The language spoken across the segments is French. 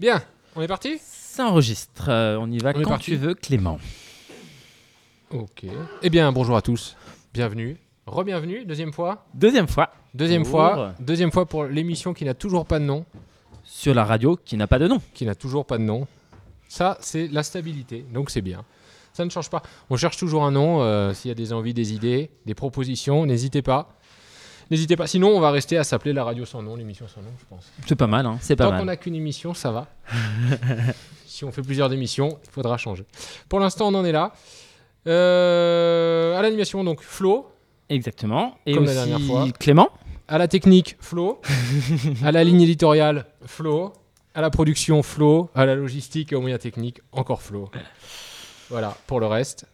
Bien, on est parti? Ça enregistre. Euh, on y va On quand tu veux, Clément. Ok. Eh bien, bonjour à tous. Bienvenue. Re-bienvenue, deuxième fois. Deuxième fois Deuxième fois. Deuxième fois pour l'émission qui n'a toujours pas de nom. sur la radio qui n'a pas de nom. Qui n'a toujours pas de nom. Ça, c'est la stabilité. Donc, c'est bien. Ça ne change pas. On cherche toujours un nom. euh, S'il y a des envies, des idées, des propositions, n'hésitez pas. N'hésitez pas. Sinon, on va rester à s'appeler la radio sans nom, l'émission sans nom, je pense. C'est pas mal, hein c'est pas Tant mal. qu'on n'a qu'une émission, ça va. si on fait plusieurs émissions, il faudra changer. Pour l'instant, on en est là. Euh, à l'animation, donc Flo. Exactement. Et Comme la aussi dernière fois. Clément. À la technique, Flo. à la ligne éditoriale, Flo. À la production, Flo. À la logistique et aux moyens techniques, encore Flo. Voilà, pour le reste.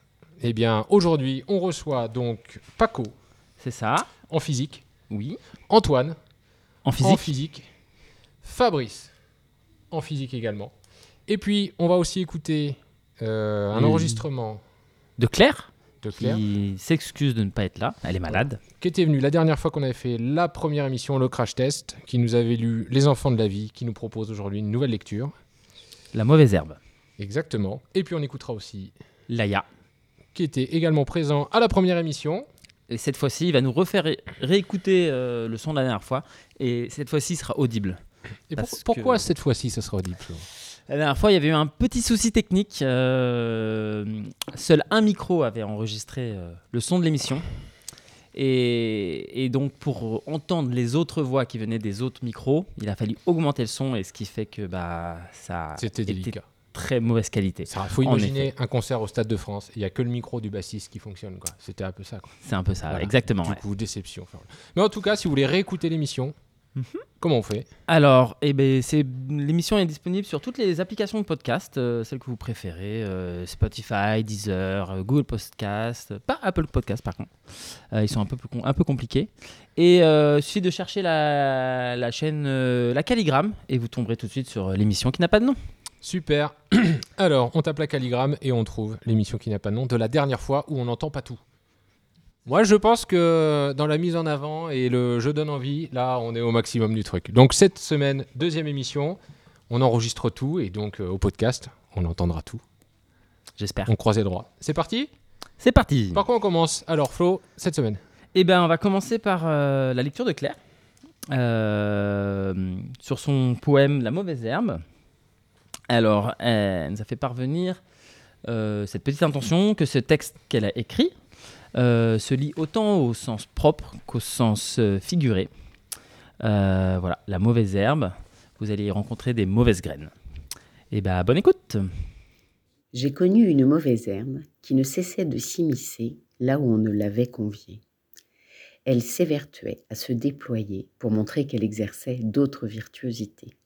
Eh bien, aujourd'hui, on reçoit donc Paco C'est ça. En physique, Oui. Antoine En en physique. physique, Fabrice en physique également. Et puis, on va aussi écouter euh, un Oui. enregistrement De Claire, de Claire, qui s'excuse de ne pas être là. Elle est malade. qui était venue la dernière fois qu'on avait fait la première émission, le crash test, qui nous avait lu Les enfants de la vie, qui nous propose aujourd'hui une nouvelle lecture. La mauvaise herbe. Exactement. Et puis, on écoutera aussi Laïa. qui était également présent à la première émission. Et cette fois-ci, il va nous refaire ré- réécouter euh, le son de la dernière fois. Et cette fois-ci, il sera audible. Et pour- Parce pourquoi que- cette fois-ci, ça sera audible La dernière fois, il y avait eu un petit souci technique. euh, seul un micro avait enregistré euh, le son de l'émission. Et, et donc, pour entendre les autres voix qui venaient des autres micros, il a fallu augmenter le son, et ce qui fait que bah, ça C'était était délicat. Très mauvaise qualité. Il faut imaginer un concert au Stade de France. Il n'y a que le micro du bassiste qui fonctionne. quoi. C'était un peu ça. quoi. C'est un peu ça, Voilà. exactement. Du ouais. coup, déception. Mais en tout cas, si vous voulez réécouter l'émission, Mhm. comment on fait? Alors, eh ben, c'est l'émission est disponible sur toutes les applications de podcast, euh, celles que vous préférez, euh, Spotify, Deezer, euh, Google Podcast, pas Apple Podcast par contre. Ils sont un peu plus com- un peu compliqués. Et il suffit de chercher la, la chaîne La Calligramme et vous tomberez tout de suite sur l'émission qui n'a pas de nom. Super. Alors, on tape la calligramme et on trouve l'émission qui n'a pas de nom de la dernière fois où on n'entend pas tout. Moi, je pense que dans la mise en avant et le je donne envie, là, on est au maximum du truc. Donc, cette semaine, deuxième émission, on enregistre tout et donc euh, au podcast, on entendra tout. J'espère. On croise les droits. C'est parti? C'est parti. Par quoi on commence? Alors, Flo, cette semaine. Eh ben, on va commencer par euh, la lecture de Claire euh, sur son poème La mauvaise herbe. Alors, elle nous a fait parvenir euh, cette petite intention que ce texte qu'elle a écrit euh, se lit autant au sens propre qu'au sens euh, figuré. Voilà, la mauvaise herbe, vous allez y rencontrer des mauvaises graines. Eh ben, bonne écoute. J'ai connu une mauvaise herbe qui ne cessait de s'immiscer là où on ne l'avait conviée. Elle s'évertuait à se déployer pour montrer qu'elle exerçait d'autres virtuosités.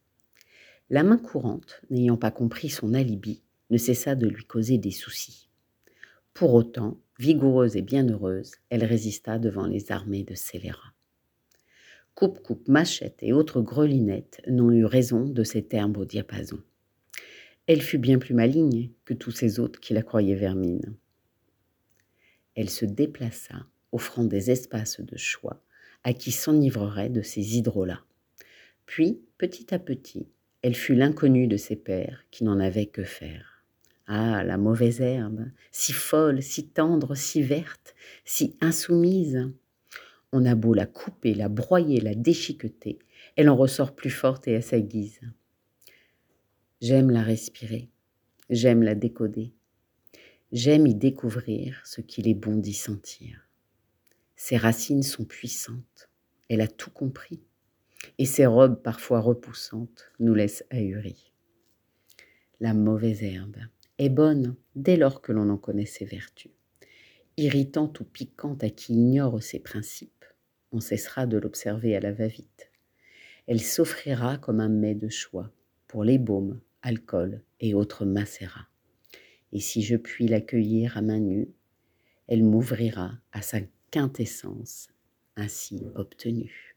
La main courante, n'ayant pas compris son alibi, ne cessa de lui causer des soucis. Pour autant, vigoureuse et bienheureuse, elle résista devant les armées de scélérats. Coupe-coupe, machette et autres grelinettes n'ont eu raison de cette herbe au diapason. Elle fut bien plus maligne que tous ces autres qui la croyaient vermine. Elle se déplaça, offrant des espaces de choix à qui s'enivrerait de ces hydrolats. Puis, petit à petit, elle fut l'inconnue de ses pères qui n'en avaient que faire. Ah, la mauvaise herbe, si folle, si tendre, si verte, si insoumise. On a beau la couper, la broyer, la déchiqueter, elle en ressort plus forte et à sa guise. J'aime la respirer, j'aime la décoder, j'aime y découvrir ce qu'il est bon d'y sentir. Ses racines sont puissantes, elle a tout compris, et ses robes parfois repoussantes nous laissent ahuris. La mauvaise herbe est bonne dès lors que l'on en connaît ses vertus. Irritante ou piquante à qui ignore ses principes, on cessera de l'observer à la va-vite. Elle s'offrira comme un mets de choix pour les baumes, alcool et autres macérats. Et si je puis l'accueillir à main nue, elle m'ouvrira à sa quintessence ainsi obtenue.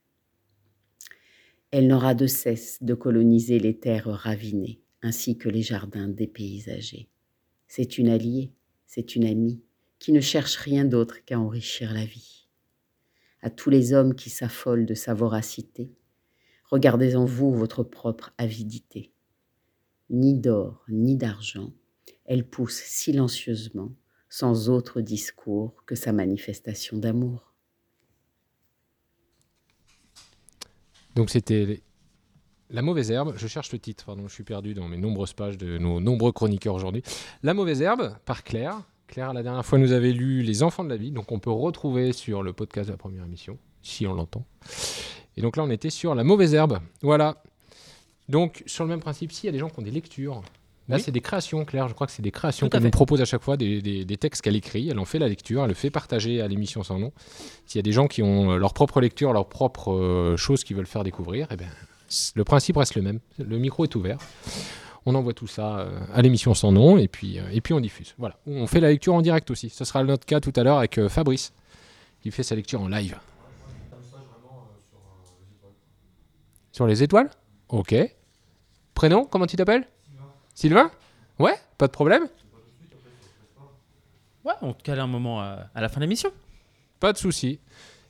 Elle n'aura de cesse de coloniser les terres ravinées ainsi que les jardins dépaysagés. C'est une alliée, c'est une amie qui ne cherche rien d'autre qu'à enrichir la vie. À tous les hommes qui s'affolent de sa voracité, regardez en vous votre propre avidité. ni d'or, ni d'argent, elle pousse silencieusement, sans autre discours que sa manifestation d'amour. Donc c'était La mauvaise herbe, je cherche le titre, pardon, je suis perdu dans mes nombreuses pages de nos nombreux chroniqueurs aujourd'hui. La mauvaise herbe, par Claire. Claire, la dernière fois, nous avait lu Les enfants de la vie, donc on peut retrouver sur le podcast de la première émission, si on l'entend. Et donc là, on était sur La mauvaise herbe. Voilà. Donc, sur le même principe, s'il y a des gens qui ont des lectures, là, Oui. c'est des créations, Claire, je crois que c'est des créations qu'elle nous propose à chaque fois, des, des- des textes qu'elle écrit, elle en fait la lecture, elle le fait partager à l'émission sans nom. S'il y a des gens qui ont euh, leur propre lecture, leur propre euh, chose qu'ils veulent faire découvrir, eh c- le principe reste le même. Le micro est ouvert. On envoie tout ça euh, à l'émission sans nom et puis, euh, et puis on diffuse. Voilà. On fait la lecture en direct aussi. Ce sera notre cas tout à l'heure avec Fabrice qui fait sa lecture en live. Sur les étoiles? Ok. Prénom? Comment tu t'appelles? Sylvain Ouais Pas de problème Ouais, on te cale un moment euh, à la fin de l'émission. Pas de souci.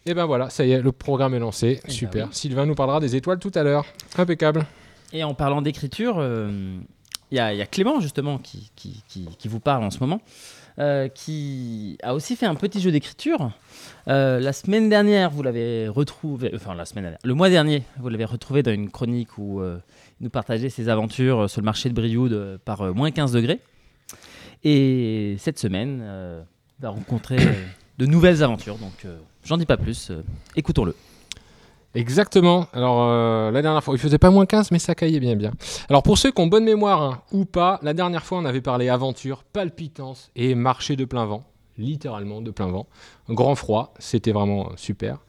Et ben voilà, ça y est, le programme est lancé. ben Super. oui. Sylvain nous parlera des étoiles tout à l'heure. Impeccable. Et en parlant d'écriture, euh, il y, a- il y a Clément justement qui, qui, qui- qui vous parle en ce moment, euh, qui a aussi fait un petit jeu d'écriture. Euh, la semaine dernière, vous l'avez retrouvé, enfin la semaine dernière, le mois dernier, vous l'avez retrouvé dans une chronique où euh, il nous partageait ses aventures sur le marché de Brioude par moins 15 degrés. Et cette semaine, va rencontrer de nouvelles aventures. Donc, j'en dis pas plus. Écoutons-le. Exactement. Alors, euh, la dernière fois, il faisait pas moins 15, mais ça caillait bien bien. Alors, pour ceux qui ont bonne mémoire hein, ou pas, la dernière fois, on avait parlé aventure, palpitance et marché de plein vent. Littéralement de plein vent. Grand froid, c'était vraiment super.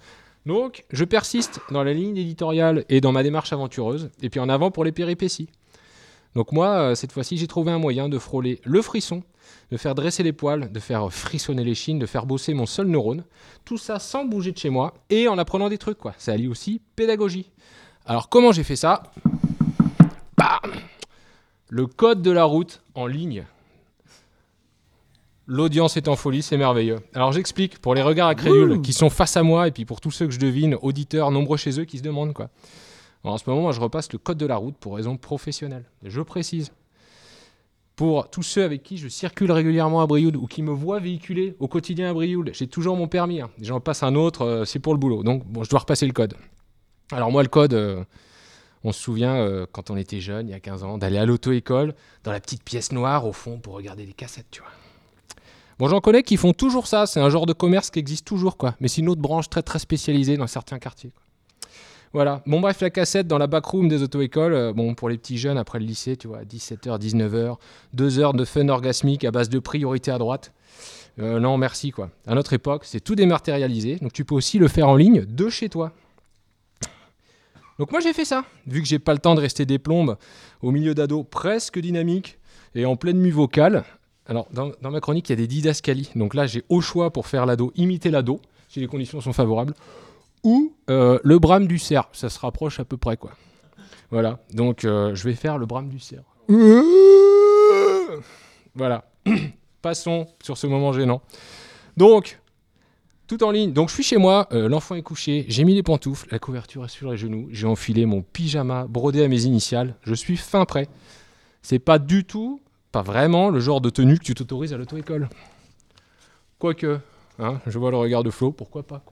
Donc, je persiste dans la ligne éditoriale et dans ma démarche aventureuse, et puis en avant pour les péripéties. Donc moi, euh, cette fois-ci, j'ai trouvé un moyen de frôler le frisson, de faire dresser les poils, de faire frissonner les chines, de faire bosser mon seul neurone. Tout ça sans bouger de chez moi et en apprenant des trucs, quoi. Ça allie aussi pédagogie. Alors, comment j'ai fait ça? Bam Le code de la route en ligne. L'audience est en folie, c'est merveilleux. Alors j'explique pour les regards incrédules qui sont face à moi et puis pour tous ceux que je devine, auditeurs nombreux chez eux qui se demandent quoi. En ce moment, moi, je repasse le code de la route pour raison professionnelle. Je précise. Pour tous ceux avec qui je circule régulièrement à Brioude ou qui me voient véhiculer au quotidien à Brioude, j'ai toujours mon permis. hein. J'en passe un autre, euh, c'est pour le boulot. Donc, je dois repasser le code. Alors, moi, le code, euh, on se souvient, euh, quand on était jeune, il y a 15 ans, d'aller à l'auto-école, dans la petite pièce noire au fond pour regarder les cassettes, tu vois. Bon, j'en connais qui font toujours ça. C'est un genre de commerce qui existe toujours, quoi. Mais c'est une autre branche très, très spécialisée dans certains quartiers. Voilà. Bon, bref, la cassette dans la backroom des auto-écoles, euh, bon, pour les petits jeunes après le lycée, tu vois, 17h, 19h, 2 heures de fun orgasmique à base de priorité à droite. Euh, non, merci, quoi. À notre époque, c'est tout dématérialisé, donc tu peux aussi le faire en ligne de chez toi. Donc moi, j'ai fait ça. Vu que j'ai pas le temps de rester des plombes au milieu d'ados presque dynamiques et en pleine mue vocale. Alors, dans, ma chronique, il y a des didascalies. Donc là, j'ai au choix pour faire l'ado, imiter l'ado, si les conditions sont favorables ou euh, le brame du cerf. Ça se rapproche à peu près, quoi. Voilà. Donc, euh, je vais faire le brame du cerf. Voilà. Passons sur ce moment gênant. Donc, tout en ligne. Donc, je suis chez moi. euh, L'enfant est couché. J'ai mis les pantoufles. La couverture est sur les genoux. J'ai enfilé mon pyjama brodé à mes initiales. Je suis fin prêt. C'est pas du tout, pas vraiment le genre de tenue que tu t'autorises à l'auto-école. Quoique, hein, je vois le regard de Flo. Pourquoi pas.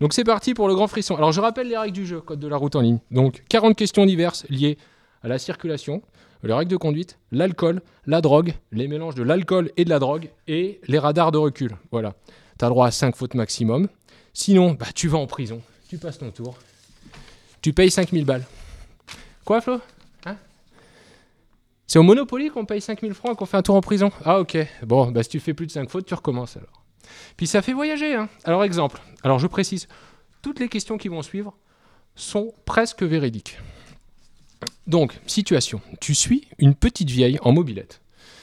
Donc c'est parti pour le grand frisson. Alors je rappelle les règles du jeu, code de la route en ligne. Donc 40 questions diverses liées à la circulation, les règles de conduite, l'alcool, la drogue, les mélanges de l'alcool et de la drogue et les radars de recul. Voilà. Tu as droit à 5 fautes maximum. Sinon, bah, tu vas en prison. Tu passes ton tour. Tu payes 5000 balles. Quoi Flo? Hein? C'est au Monopoly qu'on paye 5000 francs et qu'on fait un tour en prison? Ah ok. Bon, bah, si tu fais plus de 5 fautes, tu recommences alors. Puis ça fait voyager. Hein. Alors exemple, alors je précise, toutes les questions qui vont suivre sont presque véridiques. Donc, situation. Tu suis une petite vieille en mobilette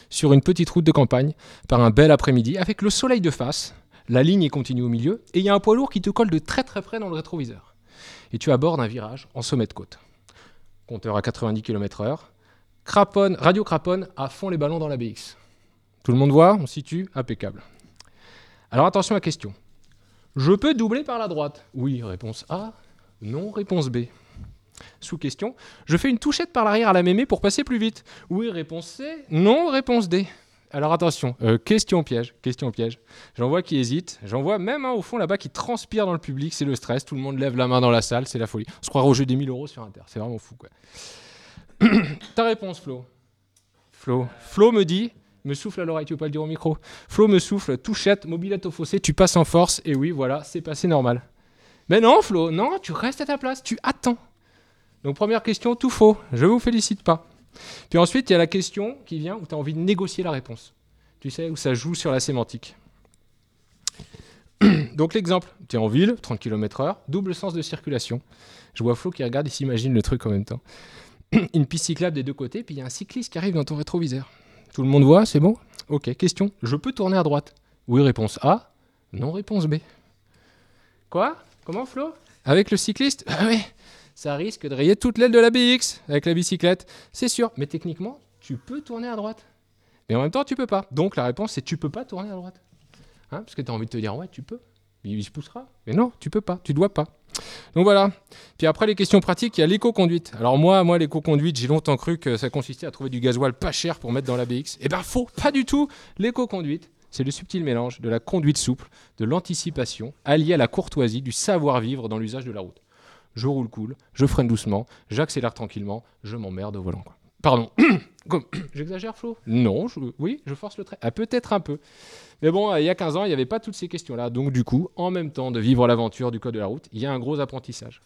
sur une petite route de campagne par un bel après-midi avec le soleil de face, la ligne est continue au milieu et il y a un poids lourd qui te colle de très très près dans le rétroviseur. Et tu abordes un virage en sommet de côte. Compteur à 90 km/h. Radio craponne à fond les ballons dans la BX. Tout le monde voit, on situe, impeccable. Alors attention à la question. Je peux doubler par la droite? Oui, réponse A. Non, réponse B. Sous question, je fais une touchette par l'arrière à la mémé pour passer plus vite. Oui, réponse C. Non, réponse D. Alors attention, euh, question piège, question piège. J'en vois qui hésitent, j'en vois même un au fond là-bas qui transpire dans le public, c'est le stress, tout le monde lève la main dans la salle, c'est la folie. On se croirait au jeu des 1000 euros sur Inter, c'est vraiment fou quoi. Ta réponse Flo Flo. Flo me dit, me souffle à l'oreille, tu veux pas le dire au micro Flo me souffle, touchette, mobilette au fossé, tu passes en force, et oui voilà, c'est passé normal. Mais non Flo, non, tu restes à ta place, tu attends. Donc première question, tout faux, je vous félicite pas. Puis ensuite, il y a la question qui vient où tu as envie de négocier la réponse. Tu sais, où ça joue sur la sémantique. Donc l'exemple, tu es en ville, 30 km/h, double sens de circulation. Je vois Flo qui regarde et s'imagine le truc en même temps. Une piste cyclable des deux côtés, puis il y a un cycliste qui arrive dans ton rétroviseur. Tout le monde voit, c'est bon Ok, question, je peux tourner à droite Oui, réponse A. Non, réponse B. Quoi? Comment Flo? Avec le cycliste? Ah oui ça risque de rayer toute l'aile de la BX avec la bicyclette. C'est sûr, mais techniquement, tu peux tourner à droite. Mais en même temps, tu peux pas. Donc la réponse, c'est tu peux pas tourner à droite. Hein, parce que tu as envie de te dire, ouais, tu peux. Il se poussera. Mais non, tu peux pas, tu dois pas. Donc voilà. Puis après les questions pratiques, il y a l'éco-conduite. Alors moi, moi l'éco-conduite, j'ai longtemps cru que ça consistait à trouver du gasoil pas cher pour mettre dans la BX. Eh ben faux, pas du tout. L'éco-conduite, c'est le subtil mélange de la conduite souple, de l'anticipation, allié à la courtoisie, du savoir-vivre dans l'usage de la route je roule cool, je freine doucement, j'accélère tranquillement, je m'emmerde au volant. Pardon. J'exagère, Flo? Non, oui, je force le trait. Ah, peut-être un peu. Mais bon, il y a 15 ans, il n'y avait pas toutes ces questions-là. Donc, du coup, en même temps de vivre l'aventure du code de la route, il y a un gros apprentissage.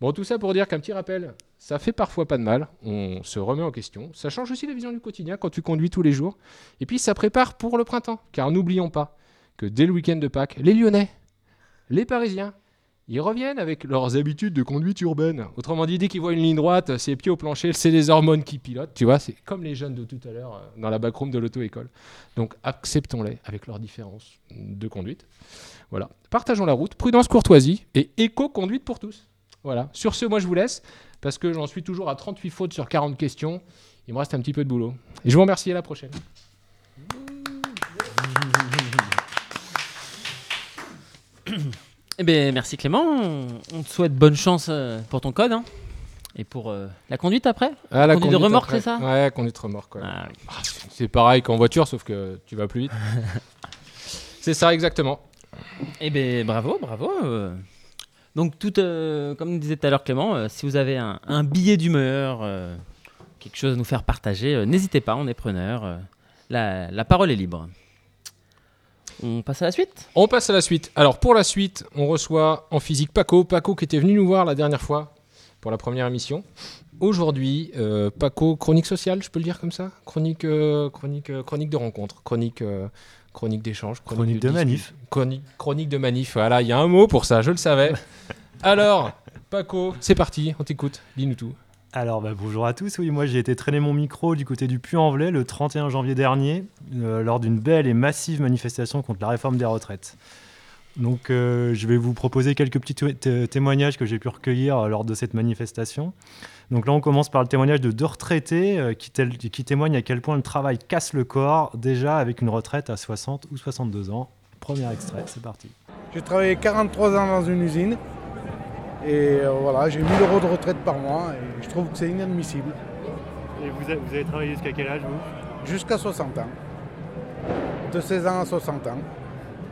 Bon, tout ça pour dire qu'un petit rappel, ça fait parfois pas de mal. On se remet en question. Ça change aussi la vision du quotidien quand tu conduis tous les jours. Et puis, ça prépare pour le printemps. Car n'oublions pas que dès le week-end de Pâques, les Lyonnais, les Parisiens, ils reviennent avec leurs habitudes de conduite urbaine. Autrement dit, dès qu'ils voient une ligne droite, c'est pieds au plancher, c'est les hormones qui pilotent. Tu vois, c'est comme les jeunes de tout à l'heure euh, dans la backroom de l'auto-école. Donc acceptons-les avec leurs différences de conduite. Voilà. Partageons la route, prudence, courtoisie et éco-conduite pour tous. Voilà. Sur ce, moi je vous laisse parce que j'en suis toujours à 38 fautes sur 40 questions. Il me reste un petit peu de boulot. Et je vous remercie à la prochaine. Eh bien, merci Clément. On te souhaite bonne chance euh, pour ton code. Hein. Et pour euh, la conduite après ah, la conduite, de remorque, c'est ça? Ouais, conduite remorque. Ah, ah, c'est pareil qu'en voiture, sauf que tu vas plus vite. c'est ça, exactement. Eh bien, bravo, bravo. Euh. Donc, tout, comme disait tout à l'heure Clément, si vous avez un, billet d'humeur, quelque chose à nous faire partager, n'hésitez pas, on est preneur. la parole est libre. On passe à la suite On passe à la suite. Alors pour la suite, on reçoit en physique Paco. Paco qui était venu nous voir la dernière fois pour la première émission. Aujourd'hui, euh, Paco, chronique sociale, je peux le dire comme ça? Chronique, euh, chronique, euh, chronique de rencontre, chronique, chronique d'échange, chronique, de, manif. Chronique, chronique de manif, voilà, il y a un mot pour ça, je le savais. Alors, Paco, c'est parti, on t'écoute, dis-nous tout. Alors bah, bonjour à tous, oui moi j'ai été traîner mon micro du côté du Puy-en-Velay le 31 janvier dernier euh, lors d'une belle et massive manifestation contre la réforme des retraites. Donc euh, je vais vous proposer quelques petits témoignages que j'ai pu recueillir euh, lors de cette manifestation. Donc là on commence par le témoignage de deux retraités qui, qui témoignent à quel point le travail casse le corps déjà avec une retraite à 60 ou 62 ans. Premier extrait, c'est parti. J'ai travaillé 43 ans dans une usine et euh, voilà, j'ai 1000 euros de retraite par mois et je trouve que c'est inadmissible. Et vous avez, travaillé jusqu'à quel âge vous? Jusqu'à 60 ans. De 16 ans à 60 ans.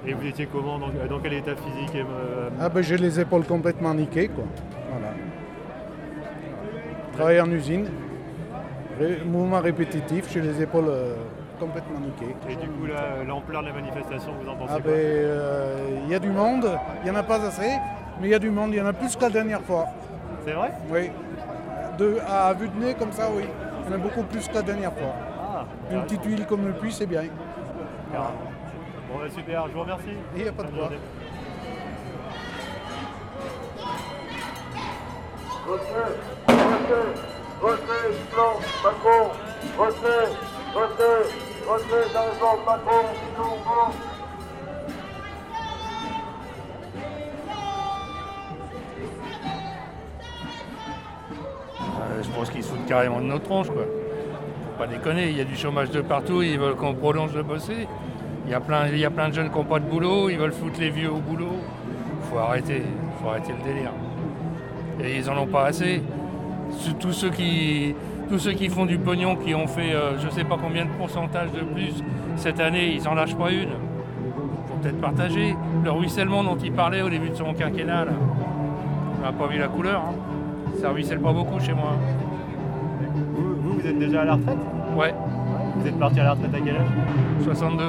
Et vous étiez comment Dans, quel état physique euh, Ah ben j'ai les épaules complètement niquées quoi. Voilà. Travailler en usine, mouvement répétitif, j'ai les épaules euh, complètement niquées. Et du coup l'ampleur de la manifestation, vous en pensez ah quoi? ben, Il y a du monde, il n'y en a pas assez. Mais il y a du monde, il y en a plus que la dernière fois. C'est vrai? Oui. De, à vue de nez comme ça, oui. Il y en a beaucoup plus que la dernière fois. Ah, Une petite huile comme le puits, c'est bien. Bon, bah, super, je vous remercie. Il n'y a pas de quoi. Macron, Macron, Macron, je carrément de notre tronche, quoi. Faut pas déconner, il y a du chômage de partout, ils veulent qu'on prolonge de bosser. Il y, a plein, il y a plein de jeunes qui n'ont pas de boulot, ils veulent foutre les vieux au boulot. Faut arrêter, faut arrêter le délire. Et ils en ont pas assez. Tous ceux qui, tous ceux qui font du pognon, qui ont fait euh, je sais pas combien de pourcentage de plus cette année, ils en lâchent pas une. Faut peut-être partager. Le ruissellement dont il parlait au début de son quinquennat, on n'a pas vu la couleur. hein. Ça ruisselle pas beaucoup chez moi. Vous, êtes déjà à la retraite Ouais, Vous êtes parti à la retraite à quel âge 62.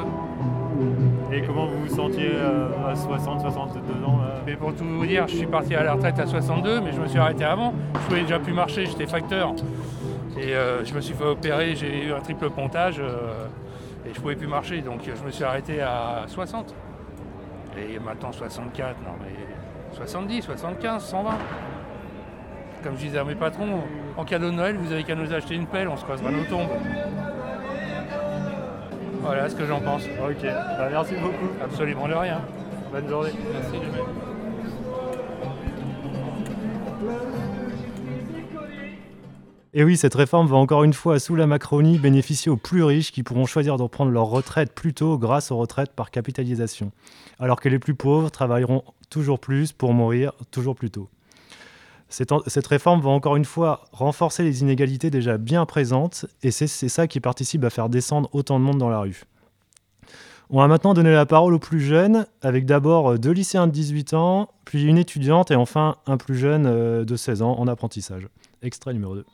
Et comment vous vous sentiez euh, à 60, 62 ans là Mais pour tout vous dire, je suis parti à la retraite à 62, mais je me suis arrêté avant. Je pouvais déjà plus marcher, j'étais facteur. Et euh, je me suis fait opérer, j'ai eu un triple pontage euh, et je pouvais plus marcher. Donc je me suis arrêté à 60. Et maintenant 64, non mais 70, 75, 120. Comme je disais à mes patrons, en cadeau de Noël, vous avez qu'à nous acheter une pelle, on se croisera nos tombes. Voilà ce que j'en pense. Ok, bah, merci beaucoup. Absolument de rien. Bonne journée. Merci de. Et oui, cette réforme va encore une fois, sous la Macronie, bénéficier aux plus riches qui pourront choisir de reprendre leur retraite plus tôt grâce aux retraites par capitalisation, alors que les plus pauvres travailleront toujours plus pour mourir toujours plus tôt. Cette, réforme va encore une fois renforcer les inégalités déjà bien présentes, et c'est ça qui participe à faire descendre autant de monde dans la rue. On va maintenant donner la parole aux plus jeunes, avec d'abord euh, deux lycéens de 18 ans, puis une étudiante, et enfin un plus jeune euh, de 16 ans en apprentissage. Extrait numéro 2.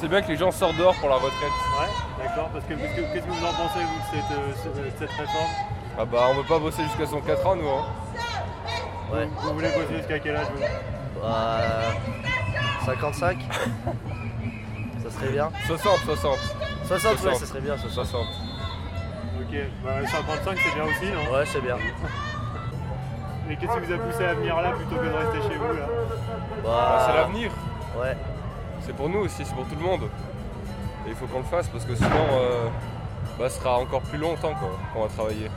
C'est bien que les gens sortent dehors pour la retraite. Ouais, d'accord, parce que qu'est-ce que vous en pensez, vous, de cette, réforme? Ah bah on veut pas bosser jusqu'à 104 ans nous hein. Ouais. Vous voulez bosser jusqu'à quel âge vous? Bah, 55 Ça serait bien. 60, 60. 60, ouais, 60. ça serait bien, 60. 60. Ok, bah 55 c'est bien aussi, non? Ouais, c'est bien. Et qu'est-ce qui vous a poussé à venir là plutôt que de rester chez vous là? Bah, c'est Bah, l'avenir. ouais. C'est pour nous aussi, c'est pour tout le monde. Et il faut qu'on le fasse parce que sinon euh, bah, ce sera encore plus longtemps quoi, qu'on va travailler. Et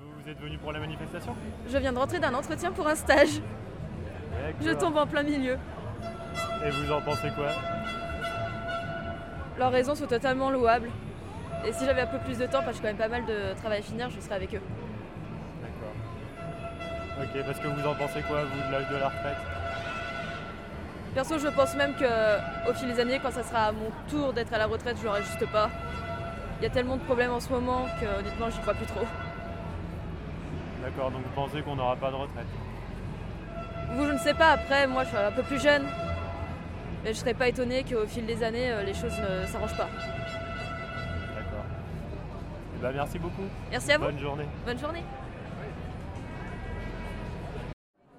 vous, vous êtes venu pour la manifestation? Je viens de rentrer d'un entretien pour un stage. Je tombe en plein milieu. Et vous en pensez quoi? Leurs raisons sont totalement louables. Et si j'avais un peu plus de temps, parce que j'ai quand même pas mal de travail à finir, je serais avec eux. D'accord. Ok, parce que vous en pensez quoi, vous, de l'âge de la retraite? Perso, je pense même que au fil des années, quand ça sera à mon tour d'être à la retraite, je l'aurai juste pas. Il y a tellement de problèmes en ce moment que honnêtement, j'y crois plus trop. D'accord, donc vous pensez qu'on n'aura pas de retraite? Vous, je ne sais pas, après, moi je suis un peu plus jeune. Mais je serais pas étonnée qu'au fil des années, euh, les choses ne s'arrangent pas. D'accord. Eh ben, merci beaucoup. Merci à vous. Bonne journée. Bonne journée.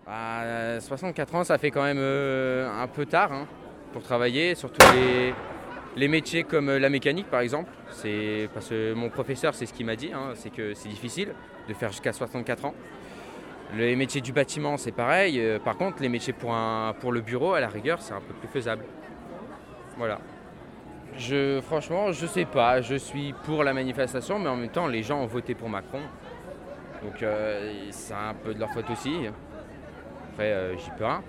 Bah, euh, 64 ans, ça fait quand même euh, un peu tard hein, pour travailler, surtout les, les métiers comme euh, la mécanique par exemple. C'est parce que mon professeur, c'est ce qu'il m'a dit, hein, c'est que c'est difficile de faire jusqu'à 64 ans. Les métiers du bâtiment, c'est pareil. euh, par contre, les métiers pour, un, pour le bureau, à la rigueur, c'est un peu plus faisable. Voilà. Je, franchement, je sais pas. Je suis pour la manifestation, mais en même temps, les gens ont voté pour Macron. Donc, euh, c'est un peu de leur faute aussi. Après, euh, j'y peux rien.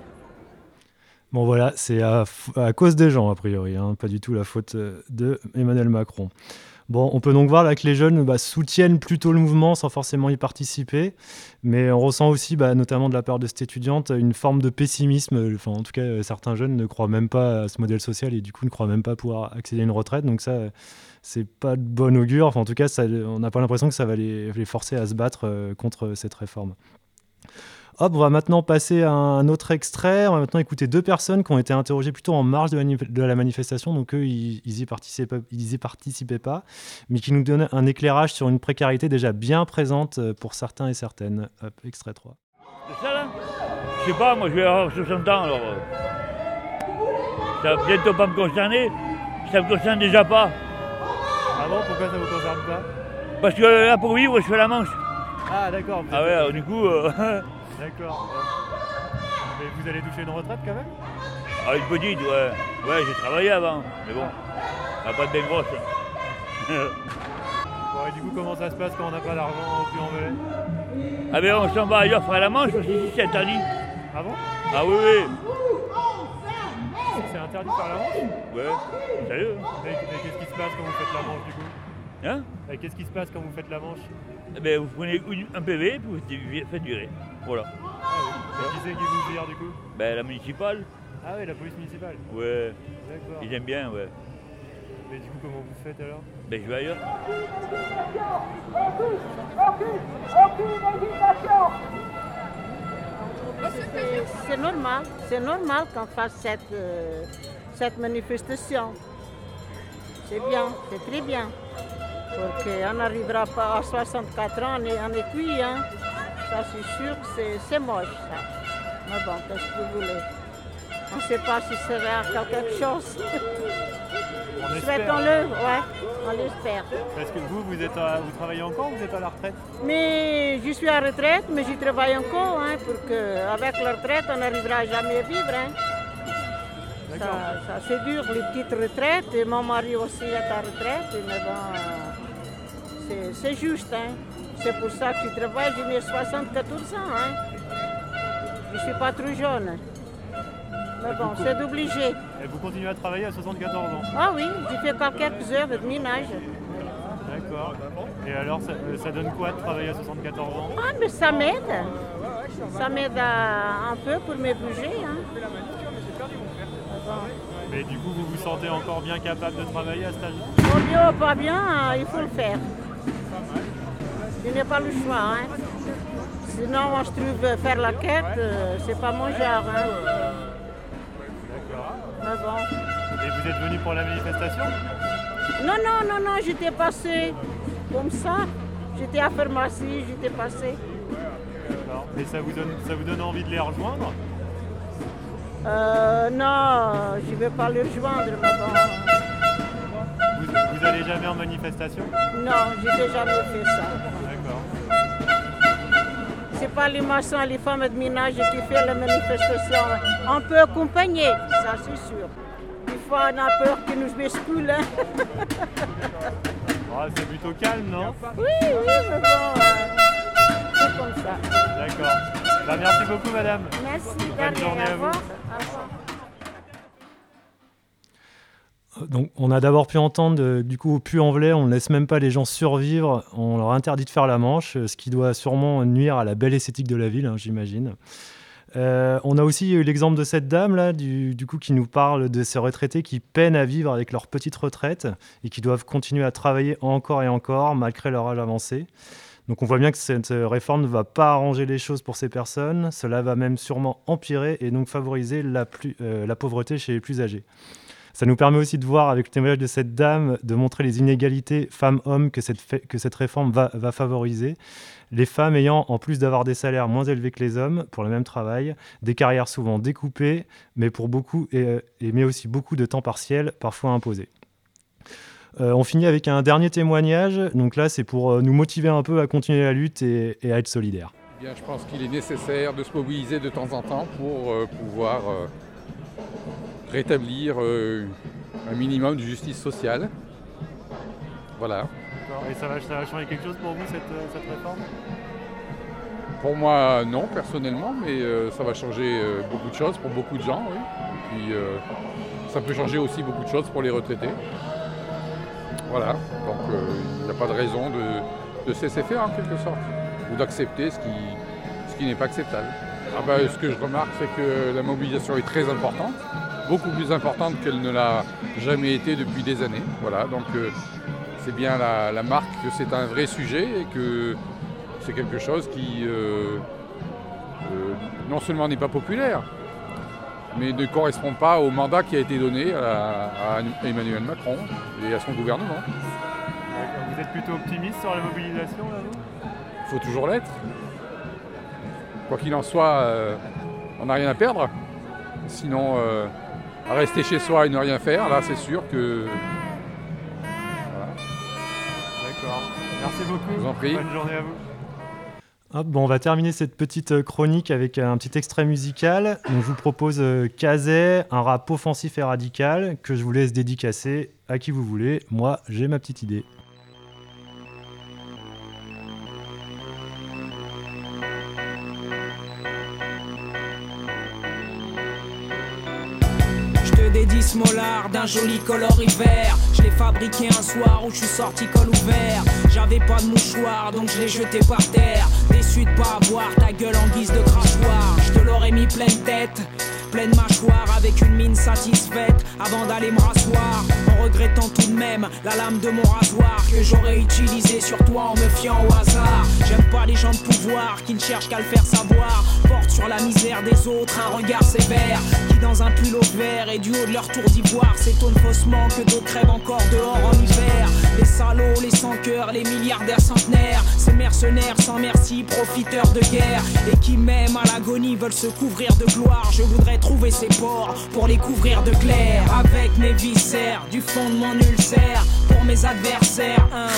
Bon voilà, c'est à, à cause des gens a priori, hein, pas du tout la faute de Macron. Bon, on peut donc voir là que les jeunes bah, soutiennent plutôt le mouvement sans forcément y participer, mais on ressent aussi, bah, notamment de la part de cette étudiante, une forme de pessimisme. En tout cas, euh, certains jeunes ne croient même pas à ce modèle social et du coup ne croient même pas pouvoir accéder à une retraite. Donc ça, euh, c'est pas de bon augure. En tout cas, on n'a pas l'impression que ça va les, les forcer à se battre euh, contre cette réforme. Hop, on va maintenant passer à un autre extrait. On va maintenant écouter deux personnes qui ont été interrogées plutôt en marge de, mani- de la manifestation. Donc eux, ils, ils y participaient, ils y participaient pas, mais qui nous donnent un éclairage sur une précarité déjà bien présente euh, pour certains et certaines. Hop, extrait 3. C'est ça là? Je sais pas, moi je vais avoir 60 ans alors. euh, Ça va bientôt pas me concerner. Ça me concerne déjà pas. Ah bon, pourquoi ça vous concerne pas? Parce que là pour vivre je fais la manche. Ah d'accord. Ah ouais, alors, du coup. euh, D'accord. Mais vous allez toucher une retraite quand même? Ah, une petite, ouais. Ouais, j'ai travaillé avant. Mais bon, va pas être bien grosse. Bon, et du coup, comment ça se passe quand on n'a pas d'argent au puy en ah ben on s'en va ailleurs faire la manche parce qu'ici c'est interdit. Ah bon? Ah oui, oui. C'est interdit par la manche? Ouais, sérieux? Mais, mais qu'est-ce qui se passe quand vous faites la manche du coup? Hein? Et Qu'est-ce qui se passe quand vous faites la manche? Eh ben, vous prenez une- un PV et vous faites virer. Voilà. Ah oui. Et Qui c'est qui vous vire du coup Ben la municipale. Ah oui, la police municipale. Ouais. D'accord. Ils aiment bien, ouais. Mais du coup, comment vous faites alors Ben, je vais ailleurs. C'est- C'est normal, c'est normal qu'on fasse cette, euh, cette manifestation. C'est bien, c'est très bien. Parce qu'on n'arrivera pas à 64 ans, on est, on est cuit, hein. Ça c'est sûr que c'est- moche ça. Mais bon, qu'est-ce que vous voulez? On ne sait pas si ça va quelque chose. Souhaitons-le, ouais, on l'espère. Parce que vous, vous, êtes à- vous travaillez encore ou vous êtes à la retraite? Mais je suis en retraite, mais j'y travaille encore, hein, pour que avec la retraite, on n'arrivera jamais à vivre. hein. Ça, ça, c'est dur, les petites retraites. Et mon mari aussi est en retraite, mais bon, euh, c'est, c'est juste. hein. C'est pour ça que je travaille, j'ai mes 74 ans. Hein. Je ne suis pas trop jeune. Mais bon, c'est obligé. Et vous continuez à travailler à 74 ans? Ah oui, j'ai fait quelques heures de ménage. D'accord. Et alors, ça, euh, ça donne quoi de travailler à 74 ans? Ah, mais ça m'aide. Ça m'aide un peu pour me bouger. Hein. Mais du coup, vous vous sentez encore bien capable de travailler à cet âge? Au mieux, pas bien, il faut le faire. Je n'ai pas le choix. Hein. Sinon, on se trouve faire la quête, euh, c'est pas mon genre. Hein. D'accord. Mais bon. Et vous êtes venu pour la manifestation? Non, non, non, non, j'étais passé comme ça. J'étais à pharmacie, j'étais passé. D'accord. Et ça vous, donne, ça vous donne envie de les rejoindre? Euh, non, je ne vais pas le rejoindre, mais bon. vous, vous allez jamais en manifestation? Non, je n'ai jamais fait ça. C'est pas les maçons les femmes de ménage qui font la manifestation. On peut accompagner, ça c'est sûr. Des fois, on a peur qu'ils nous basculent. hein. C'est plutôt calme, non? Oui, oui, mais bon, c'est comme ça. D'accord. Bah, merci beaucoup, madame. Merci, Bonne journée à vous. revoir. Au revoir. Donc, on a d'abord pu entendre, euh, du coup, au Puy-en-Velay, on ne laisse même pas les gens survivre, on leur interdit de faire la manche, euh, ce qui doit sûrement nuire à la belle esthétique de la ville, hein, j'imagine. Euh, on a aussi eu l'exemple de cette dame là, du, coup, qui nous parle de ces retraités qui peinent à vivre avec leur petite retraite et qui doivent continuer à travailler encore et encore malgré leur âge avancé. Donc on voit bien que cette réforme ne va pas arranger les choses pour ces personnes, cela va même sûrement empirer et donc favoriser la pauvreté chez les plus âgés. Ça nous permet aussi de voir avec le témoignage de cette dame, de montrer les inégalités femmes-hommes que cette, que cette réforme va, favoriser. Les femmes ayant, en plus d'avoir des salaires moins élevés que les hommes pour le même travail, des carrières souvent découpées, mais, pour beaucoup, et, euh, mais aussi beaucoup de temps partiel, parfois imposé. Euh, on finit avec un dernier témoignage. Donc là, c'est pour euh, nous motiver un peu à continuer la lutte et, à être solidaires. Eh bien, je pense qu'il est nécessaire de se mobiliser de temps en temps pour pouvoir rétablir euh, un minimum de justice sociale. Voilà. Et ça va, ça va changer quelque chose pour vous, cette, euh, cette réforme? Pour moi, non, personnellement, mais euh, ça va changer euh, beaucoup de choses pour beaucoup de gens, oui. Et puis, ça peut changer aussi beaucoup de choses pour les retraités. Voilà. Donc, il n'y a pas de raison de, de se laisser faire, en quelque sorte, ou d'accepter ce qui, ce qui n'est pas acceptable. Ah ben, ce que je remarque, c'est que la mobilisation est très importante, beaucoup plus importante qu'elle ne l'a jamais été depuis des années. Voilà, donc euh, c'est bien la, la marque que c'est un vrai sujet et que c'est quelque chose qui euh, euh, non seulement n'est pas populaire, mais ne correspond pas au mandat qui a été donné à, à Emmanuel Macron et à son gouvernement. Vous êtes plutôt optimiste sur la mobilisation là, Il faut toujours l'être. Quoi qu'il en soit, on n'a rien à perdre. Sinon, à rester chez soi et ne rien faire, là c'est sûr que. Voilà. D'accord. Merci beaucoup. Je vous en prie. Bonne journée à vous. Hop, bon, on va terminer cette petite euh, chronique avec un petit extrait musical. Donc, je vous propose euh, Kazé, un rap offensif et radical que je vous laisse dédicacer à qui vous voulez. Moi, j'ai ma petite idée. D'un joli coloris vert. Je l'ai fabriqué un soir où je suis sorti col ouvert. J'avais pas de mouchoir donc je l'ai jeté par terre. Déçu de pas avoir ta gueule en guise de crachoir. L'aurais mis pleine tête pleine mâchoire avec une mine satisfaite avant d'aller me rasseoir en regrettant tout de même la lame de mon rasoir que j'aurais utilisé sur toi en me fiant au hasard. J'aime pas les gens de pouvoir qui ne cherchent qu'à le faire savoir, portent sur la misère des autres un regard sévère qui dans un pull vert et du haut de leur tour d'ivoire s'étonnent faussement que d'autres crèvent encore dehors en hiver. Les salauds, les sans cœurs, les milliardaires centenaires, ces mercenaires sans merci, profiteurs de guerre et qui même à l'agonie veulent se couvrir de gloire. Je voudrais trouver ces ports pour les couvrir de clair avec mes viscères du fond de mon ulcère pour mes adversaires. Un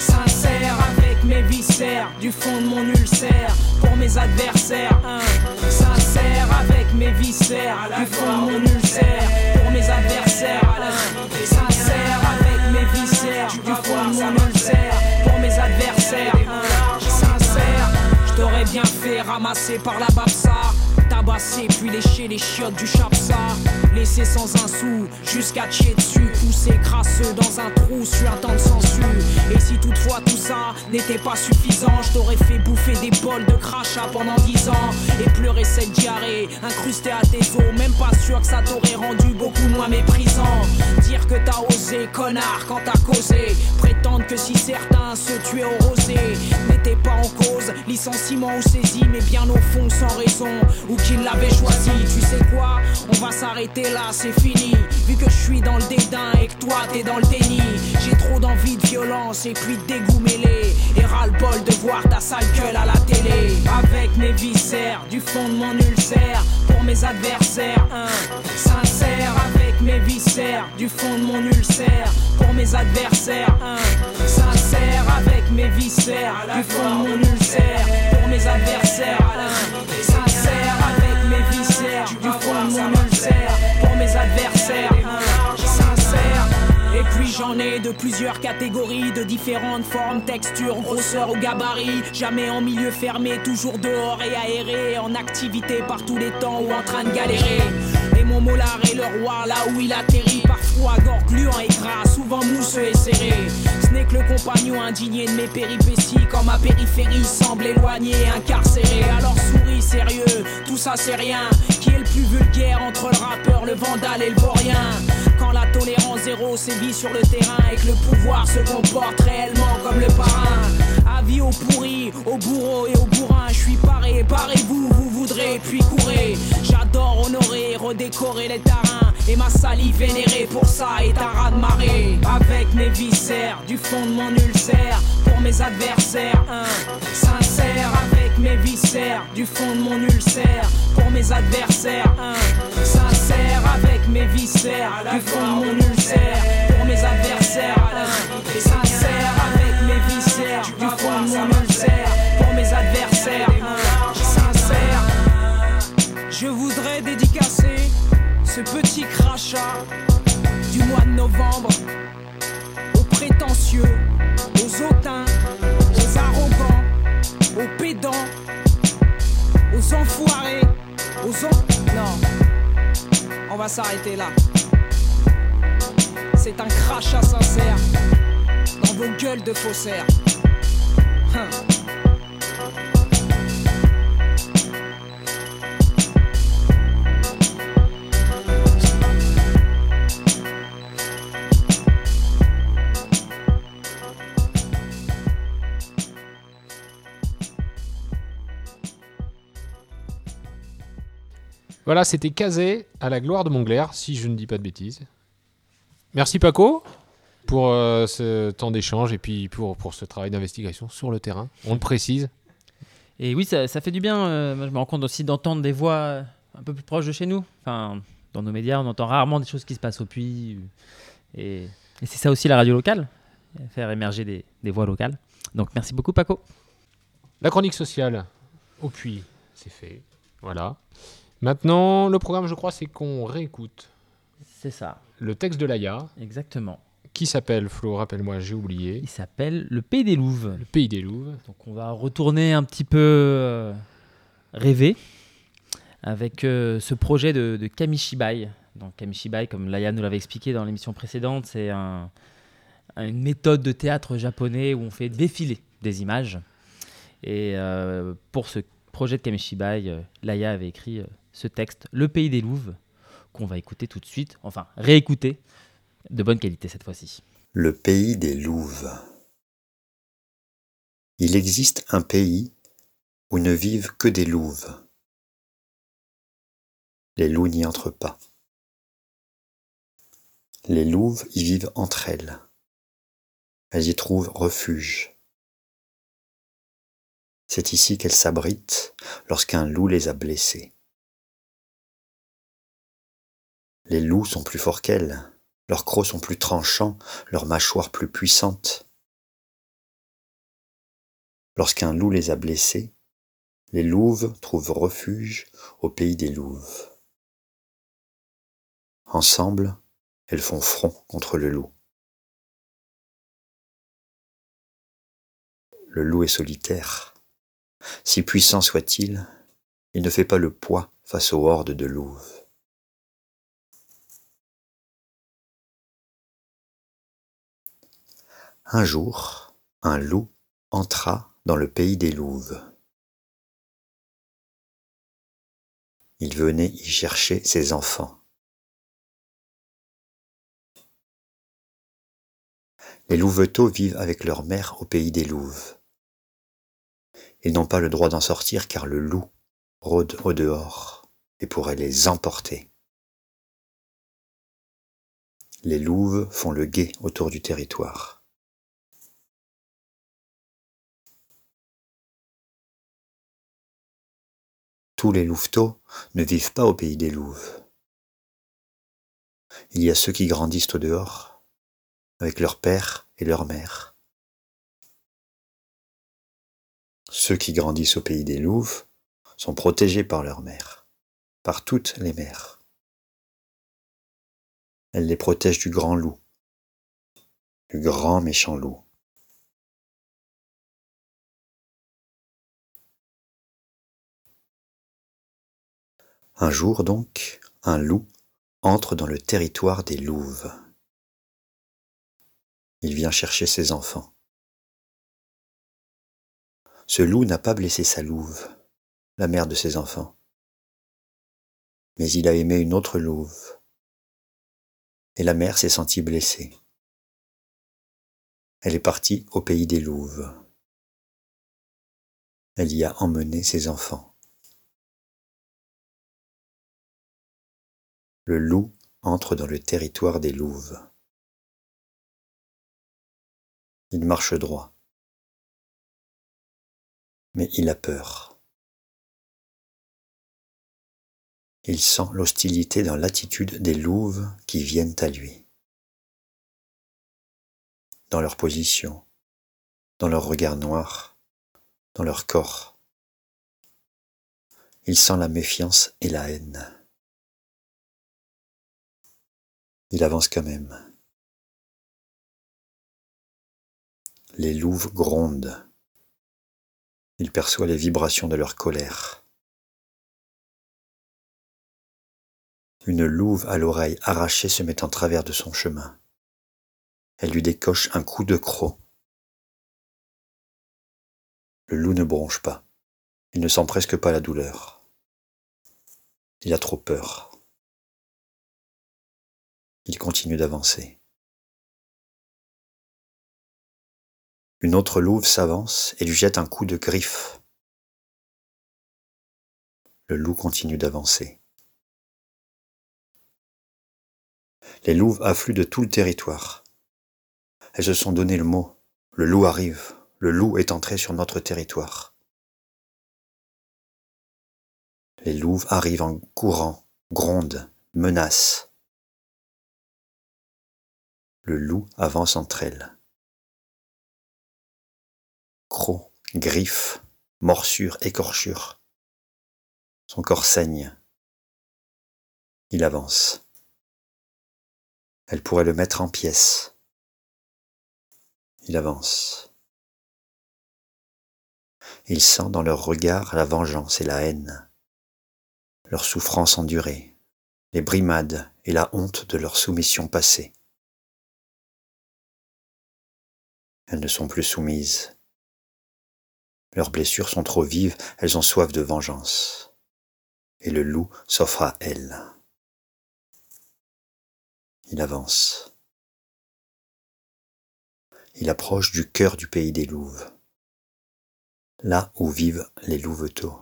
sincère avec mes viscères du fond de mon ulcère pour mes adversaires. Un sincère avec mes viscères du fond de mon ulcère pour mes adversaires. Sincère avec fait ramasser par la babsa. Tabasser puis lécher les chiottes du chapsa. Laisser sans un sou jusqu'à chier dessus. Pousser crasseux dans un trou sur un temps de censure. Et si toutefois tout ça n'était pas suffisant je t'aurais fait bouffer des bols de crachat pendant dix ans. Et pleurer cette diarrhée incrustée à tes os. Même pas sûr que ça t'aurait rendu beaucoup moins méprisant. Dire que t'as osé connard quand t'as causé que si certains se tuaient au rosé n'était pas en cause licenciement ou saisie mais bien au fond sans raison ou qu'il l'avait choisi. Tu sais quoi On va s'arrêter là, c'est fini. Vu que je suis dans le dédain et que toi t'es dans le déni. J'ai trop d'envie de violence et puis de dégoût mêlé. Et ras-le-bol de voir ta sale gueule à la télé. Avec mes viscères, du fond de mon ulcère. Pour mes adversaires, un sincère. Mes viscères, du fond de mon ulcère. Pour mes adversaires, sincère. Avec mes viscères, du fond de mon ulcère. Pour mes adversaires, sincère avec mes viscères du fond de mon ulcère pour mes adversaires sincère et puis j'en ai de plusieurs catégories, de différentes formes, textures, grosseur ou gabarit. Jamais en milieu fermé, toujours dehors et aéré, en activité par tous les temps ou en train de galérer. Et mon molar est le roi là où il atterrit, parfois gorge gluant et gras, souvent mousseux et serré. Ce n'est que le compagnon indigné de mes péripéties, quand ma périphérie semble éloignée, incarcérée. Alors souris sérieux, tout ça c'est rien. Qui est le plus vulgaire entre le rappeur, le vandale et le vaurien? Quand la tolérance zéro sévit sur le terrain et que le pouvoir se comporte réellement comme le parrain. Avis au pourri, au bourreau et au bourrin, je suis paré, parez-vous, vous voudrez, puis courez. Redécorer les terrains et ma salive vénérée pour ça est un raz marée. Avec mes viscères, du fond de mon ulcère, pour mes adversaires, un sincère. Avec mes viscères, du fond de mon ulcère, pour mes adversaires, un sincère. Avec mes viscères, du fond de mon ulcère, du mois de novembre aux prétentieux, aux hautains, aux arrogants, aux pédants, aux enfoirés, aux en... Non, on va s'arrêter là. C'est un crachat sincère dans vos gueules de faussaires. Hein. Voilà, c'était casé à la gloire de Montglair, si je ne dis pas de bêtises. Merci Paco pour euh, ce temps d'échange et puis pour, pour ce travail d'investigation sur le terrain. On le précise. Et oui, ça, ça fait du bien. euh, je me rends compte aussi d'entendre des voix euh, un peu plus proches de chez nous. Enfin, dans nos médias, on entend rarement des choses qui se passent au puits. Et, et c'est ça aussi la radio locale, faire émerger des, des voix locales. Donc merci beaucoup, Paco. La chronique sociale au puits, c'est fait. Voilà. Maintenant, le programme, je crois, c'est qu'on réécoute. C'est ça. Le texte de Laïa. Exactement. Qui s'appelle, Flo, rappelle-moi, j'ai oublié. Il s'appelle Le Pays des Louves. Le Pays des Louves. Donc on va retourner un petit peu euh, rêver avec euh, ce projet de, de Kamishibai. Donc Kamishibai, comme Laïa nous l'avait expliqué dans l'émission précédente, c'est un, une méthode de théâtre japonais où on fait défiler des images. Et euh, pour ce projet de Kameshibai, euh, Laïa avait écrit ce texte, Le pays des louves, qu'on va écouter tout de suite, enfin réécouter, de bonne qualité cette fois-ci. Le pays des louves. Il existe un pays où ne vivent que des louves. Les loups n'y entrent pas. Les louves y vivent entre elles. Elles y trouvent refuge. C'est ici qu'elles s'abritent lorsqu'un loup les a blessées. Les loups sont plus forts qu'elles, leurs crocs sont plus tranchants, leurs mâchoires plus puissantes. Lorsqu'un loup les a blessées, les louves trouvent refuge au pays des louves. Ensemble, elles font front contre le loup. Le loup est solitaire. Si puissant soit-il, il ne fait pas le poids face aux hordes de louves. Un jour, un loup entra dans le pays des louves. Il venait y chercher ses enfants. Les louveteaux vivent avec leur mère au pays des louves. Ils n'ont pas le droit d'en sortir car le loup rôde au dehors et pourrait les emporter. Les louves font le guet autour du territoire. Tous les louveteaux ne vivent pas au pays des louves. Il y a ceux qui grandissent au dehors, avec leur père et leur mère. Ceux qui grandissent au pays des louves sont protégés par leur mère, par toutes les mères. Elle les protège du grand loup, du grand méchant loup. Un jour donc, un loup entre dans le territoire des louves. Il vient chercher ses enfants. Ce loup n'a pas blessé sa louve, la mère de ses enfants. Mais il a aimé une autre louve. Et la mère s'est sentie blessée. Elle est partie au pays des louves. Elle y a emmené ses enfants. Le loup entre dans le territoire des louves. Il marche droit. Mais il a peur. Il sent l'hostilité dans l'attitude des louves qui viennent à lui. Dans leur position, dans leur regard noir, dans leur corps. Il sent la méfiance et la haine. Il avance quand même. Les louves grondent. Il perçoit les vibrations de leur colère. Une louve à l'oreille arrachée se met en travers de son chemin. Elle lui décoche un coup de croc. Le loup ne bronche pas. Il ne sent presque pas la douleur. Il a trop peur. Il continue d'avancer. Une autre louve s'avance et lui jette un coup de griffe. Le loup continue d'avancer. Les louves affluent de tout le territoire. Elles se sont donné le mot. Le loup arrive. Le loup est entré sur notre territoire. Les louves arrivent en courant, grondent, menacent. Le loup avance entre elles. Crocs, griffes, morsures, écorchures. Son corps saigne. Il avance. Elle pourrait le mettre en pièces. Il avance. Il sent dans leur regard la vengeance et la haine, leur souffrance endurée, les brimades et la honte de leur soumission passée. Elles ne sont plus soumises. Leurs blessures sont trop vives, elles ont soif de vengeance. Et le loup s'offre à elles. Il avance. Il approche du cœur du pays des louves, là où vivent les louveteaux.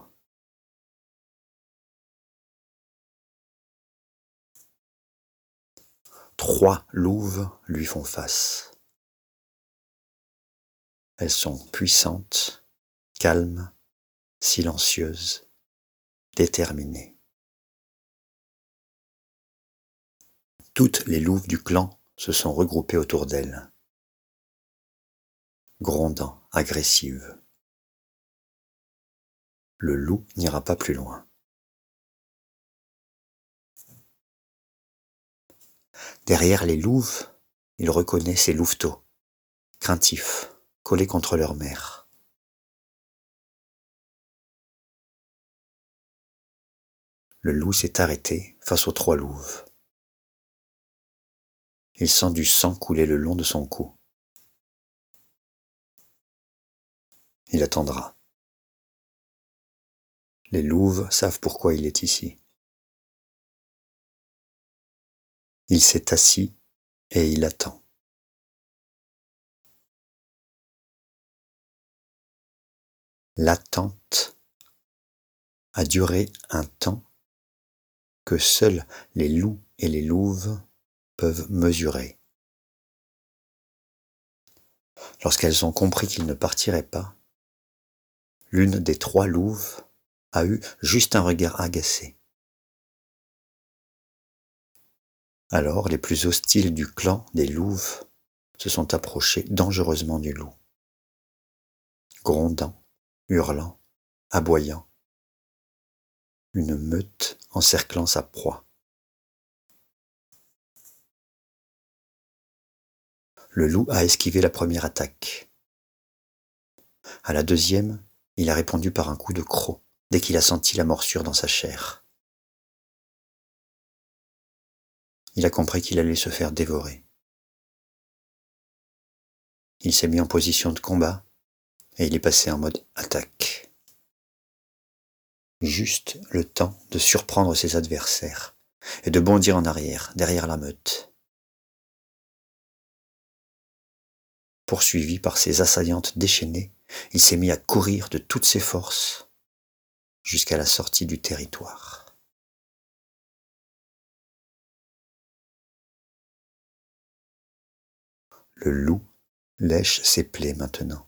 Trois louves lui font face. Elles sont puissantes, calmes, silencieuses, déterminées. Toutes les louves du clan se sont regroupées autour d'elle, grondant, agressives. Le loup n'ira pas plus loin. Derrière les louves, il reconnaît ses louveteaux, craintifs, collés contre leur mère. Le loup s'est arrêté face aux trois louves. Il sent du sang couler le long de son cou. Il attendra. Les louves savent pourquoi il est ici. Il s'est assis et il attend. L'attente a duré un temps que seuls les loups et les louves peuvent mesurer. Lorsqu'elles ont compris qu'il ne partirait pas, l'une des trois louves a eu juste un regard agacé. Alors les plus hostiles du clan des louves se sont approchés dangereusement du loup, grondant, hurlant, aboyant, une meute encerclant sa proie. Le loup a esquivé la première attaque. À la deuxième, il a répondu par un coup de croc dès qu'il a senti la morsure dans sa chair. il a compris qu'il allait se faire dévorer. Il s'est mis en position de combat et il est passé en mode attaque. Juste le temps de surprendre ses adversaires et de bondir en arrière, derrière la meute. Poursuivi par ses assaillantes déchaînées, il s'est mis à courir de toutes ses forces jusqu'à la sortie du territoire. Le loup lèche ses plaies maintenant.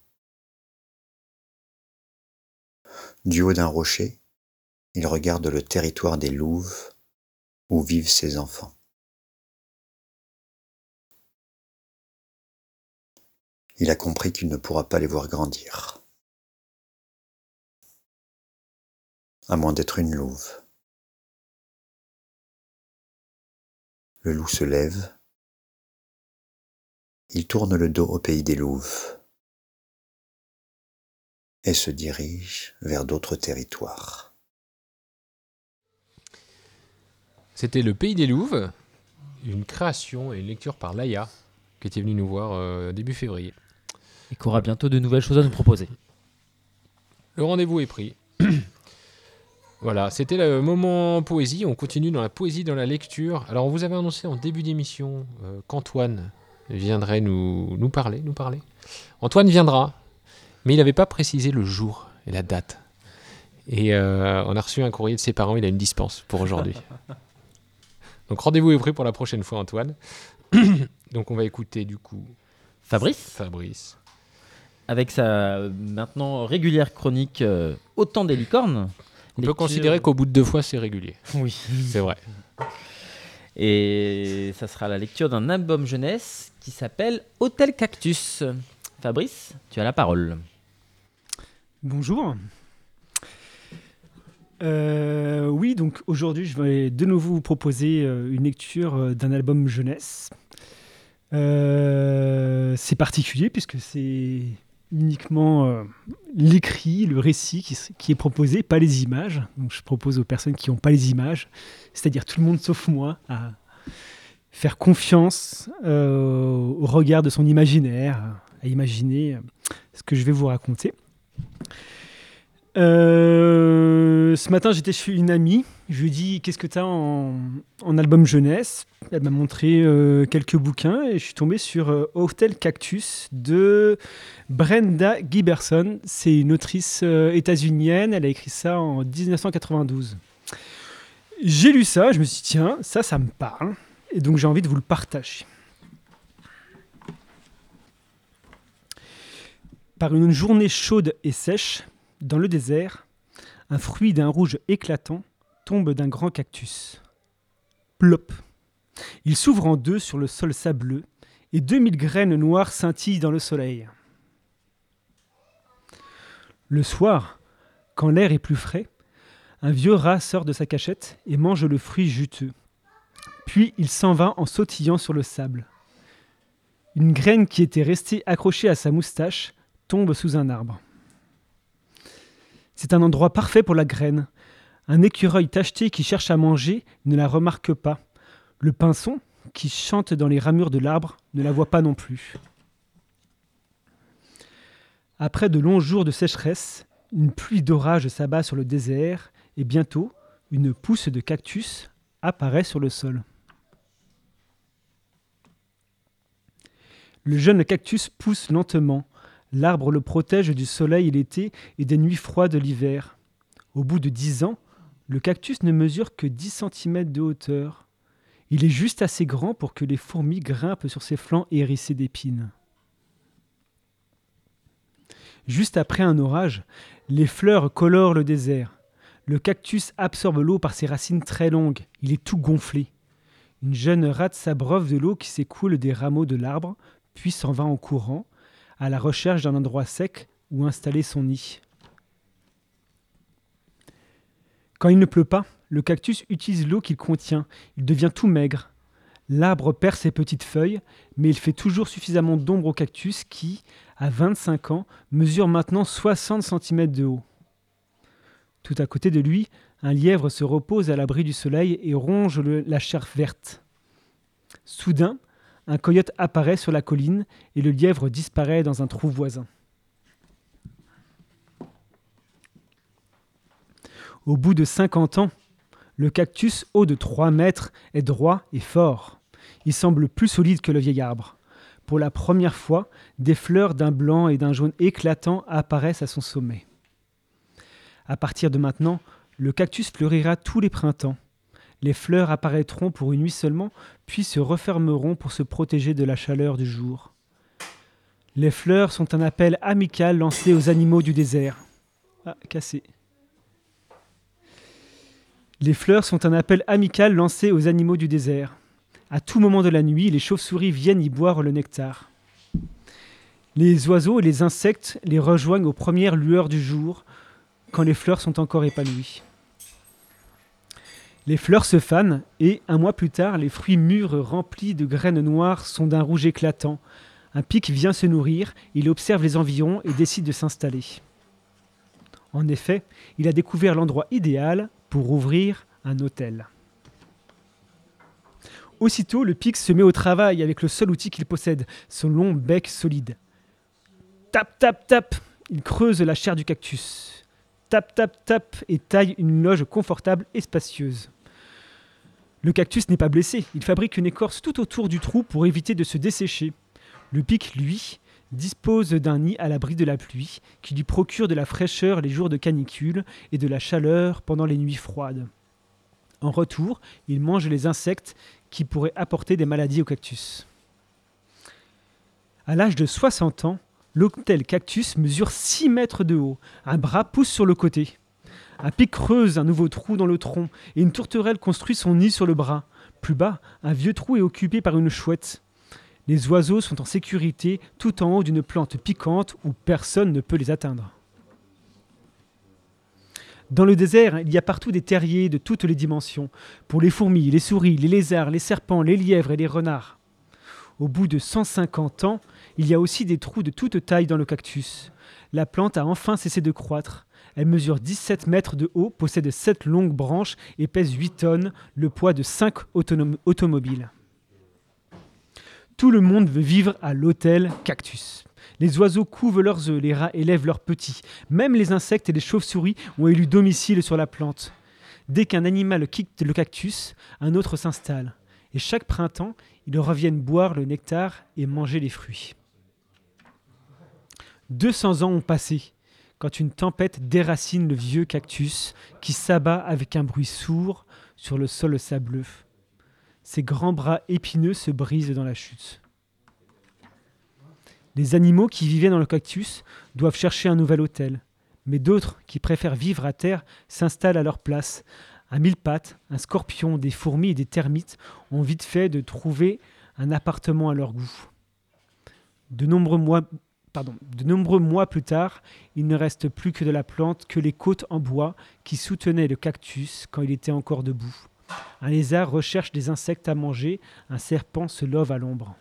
Du haut d'un rocher, il regarde le territoire des louves où vivent ses enfants. Il a compris qu'il ne pourra pas les voir grandir, à moins d'être une louve. Le loup se lève il tourne le dos au pays des louves et se dirige vers d'autres territoires. C'était Le Pays des Louves, une création et une lecture par Laïa, qui était venue nous voir euh, début février. Et qui aura bientôt de nouvelles choses à nous proposer. Le rendez-vous est pris. voilà, c'était le moment poésie. On continue dans la poésie, dans la lecture. Alors, on vous avait annoncé en début d'émission euh, qu'Antoine viendrait nous, nous parler, nous parler. Antoine viendra, mais il n'avait pas précisé le jour et la date. Et euh, on a reçu un courrier de ses parents, il a une dispense pour aujourd'hui. Donc rendez-vous est pris pour la prochaine fois, Antoine. Donc on va écouter du coup Fabrice. Fabrice. Avec sa maintenant régulière chronique euh, Autant des licornes. On peut considérer qu'au bout de deux fois, c'est régulier. Oui. C'est vrai. Et ça sera la lecture d'un album jeunesse qui s'appelle Hôtel Cactus. Fabrice, tu as la parole. Bonjour. Euh, oui, donc aujourd'hui, je vais de nouveau vous proposer euh, une lecture euh, d'un album jeunesse. c'est particulier puisque c'est uniquement l'écrit, le récit qui, est proposé, pas les images. Donc je propose aux personnes qui n'ont pas les images, c'est-à-dire tout le monde sauf moi, à faire confiance au regard de son imaginaire, à imaginer ce que je vais vous raconter. Euh, ce matin, j'étais chez une amie. Je lui ai dit Qu'est-ce que tu as en, album jeunesse? Elle m'a montré euh, quelques bouquins et je suis tombé sur euh, Hotel Cactus de Brenda Giberson. C'est une autrice euh, états-unienne. Elle a écrit ça en 1992. J'ai lu ça, je me suis dit Tiens, ça, ça me parle. Et donc, j'ai envie de vous le partager. Par une journée chaude et sèche, dans le désert, un fruit d'un rouge éclatant tombe d'un grand cactus. Plop. Il s'ouvre en deux sur le sol sableux et 2000 graines noires scintillent dans le soleil. Le soir, quand l'air est plus frais, un vieux rat sort de sa cachette et mange le fruit juteux. Puis il s'en va en sautillant sur le sable. Une graine qui était restée accrochée à sa moustache tombe sous un arbre. C'est un endroit parfait pour la graine. Un écureuil tacheté qui cherche à manger ne la remarque pas. Le pinson, qui chante dans les ramures de l'arbre, ne la voit pas non plus. Après de longs jours de sécheresse, une pluie d'orage s'abat sur le désert et bientôt, une pousse de cactus apparaît sur le sol. Le jeune cactus pousse lentement. L'arbre le protège du soleil l'été et des nuits froides l'hiver. Au bout de dix ans, le cactus ne mesure que 10 cm de hauteur. Il est juste assez grand pour que les fourmis grimpent sur ses flancs hérissés d'épines. Juste après un orage, les fleurs colorent le désert. Le cactus absorbe l'eau par ses racines très longues. Il est tout gonflé. Une jeune rate s'abreuve de l'eau qui s'écoule des rameaux de l'arbre, puis s'en va en courant, à la recherche d'un endroit sec où installer son nid. Quand il ne pleut pas, le cactus utilise l'eau qu'il contient. Il devient tout maigre. L'arbre perd ses petites feuilles, mais il fait toujours suffisamment d'ombre au cactus qui, à 25 ans, mesure maintenant 60 cm de haut. Tout à côté de lui, un lièvre se repose à l'abri du soleil et ronge la chair verte. Soudain, un coyote apparaît sur la colline et le lièvre disparaît dans un trou voisin. Au bout de 50 ans, le cactus haut de 3 mètres est droit et fort. Il semble plus solide que le vieil arbre. Pour la première fois, des fleurs d'un blanc et d'un jaune éclatant apparaissent à son sommet. À partir de maintenant, le cactus fleurira tous les printemps. Les fleurs apparaîtront pour une nuit seulement, puis se refermeront pour se protéger de la chaleur du jour. Les fleurs sont un appel amical lancé aux animaux du désert. Ah, cassé. Les fleurs sont un appel amical lancé aux animaux du désert. À tout moment de la nuit, les chauves-souris viennent y boire le nectar. Les oiseaux et les insectes les rejoignent aux premières lueurs du jour, quand les fleurs sont encore épanouies. Les fleurs se fanent et, un mois plus tard, les fruits mûrs remplis de graines noires sont d'un rouge éclatant. Un pic vient se nourrir, il observe les environs et décide de s'installer. En effet, il a découvert l'endroit idéal pour ouvrir un hôtel. Aussitôt, le pic se met au travail avec le seul outil qu'il possède, son long bec solide. Tap, tap, tap, il creuse la chair du cactus. Tap, tap, tap, et taille une loge confortable et spacieuse. Le cactus n'est pas blessé, il fabrique une écorce tout autour du trou pour éviter de se dessécher. Le pic, lui, dispose d'un nid à l'abri de la pluie, qui lui procure de la fraîcheur les jours de canicule et de la chaleur pendant les nuits froides. En retour, il mange les insectes qui pourraient apporter des maladies au cactus. À l'âge de 60 ans, l'hôtel cactus mesure 6 mètres de haut. Un bras pousse sur le côté. Un pic creuse un nouveau trou dans le tronc et une tourterelle construit son nid sur le bras. Plus bas, un vieux trou est occupé par une chouette. Les oiseaux sont en sécurité tout en haut d'une plante piquante où personne ne peut les atteindre. Dans le désert, il y a partout des terriers de toutes les dimensions, pour les fourmis, les souris, les lézards, les serpents, les lièvres et les renards. Au bout de 150 ans, il y a aussi des trous de toute taille dans le cactus. La plante a enfin cessé de croître. Elle mesure 17 mètres de haut, possède 7 longues branches et pèse 8 tonnes, le poids de 5 autonom- automobiles. Tout le monde veut vivre à l'hôtel Cactus. Les oiseaux couvent leurs œufs, les rats élèvent leurs petits. Même les insectes et les chauves-souris ont élu domicile sur la plante. Dès qu'un animal quitte le cactus, un autre s'installe. Et chaque printemps, ils reviennent boire le nectar et manger les fruits. 200 ans ont passé quand une tempête déracine le vieux cactus qui s'abat avec un bruit sourd sur le sol sableux. Ses grands bras épineux se brisent dans la chute. Les animaux qui vivaient dans le cactus doivent chercher un nouvel hôtel, mais d'autres qui préfèrent vivre à terre s'installent à leur place. Un mille pattes, un scorpion, des fourmis et des termites ont vite fait de trouver un appartement à leur goût. De nombreux mois, de nombreux mois plus tard, il ne reste plus que de la plante, que les côtes en bois qui soutenaient le cactus quand il était encore debout. Un lézard recherche des insectes à manger, un serpent se love à l'ombre.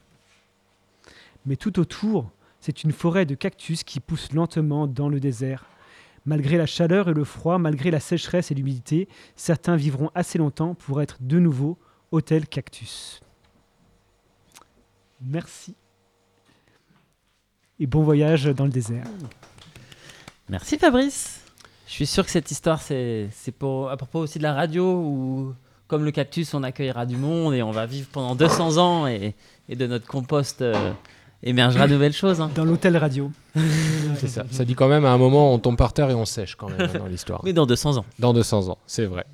Mais tout autour, c'est une forêt de cactus qui pousse lentement dans le désert. Malgré la chaleur et le froid, malgré la sécheresse et l'humidité, certains vivront assez longtemps pour être de nouveau hôtel cactus. Merci. Et bon voyage dans le désert. Merci Fabrice. Je suis sûr que cette histoire, c'est c'est pour à propos aussi de la radio où, comme le cactus, on accueillera du monde et on va vivre pendant 200 ans et, et de notre compost euh, émergera de nouvelles choses. hein. Dans l'hôtel radio. C'est ça. Ça dit quand même à un moment, on tombe par terre et on sèche quand même hein, dans l'histoire. Mais dans 200 ans. Dans 200 ans, c'est vrai.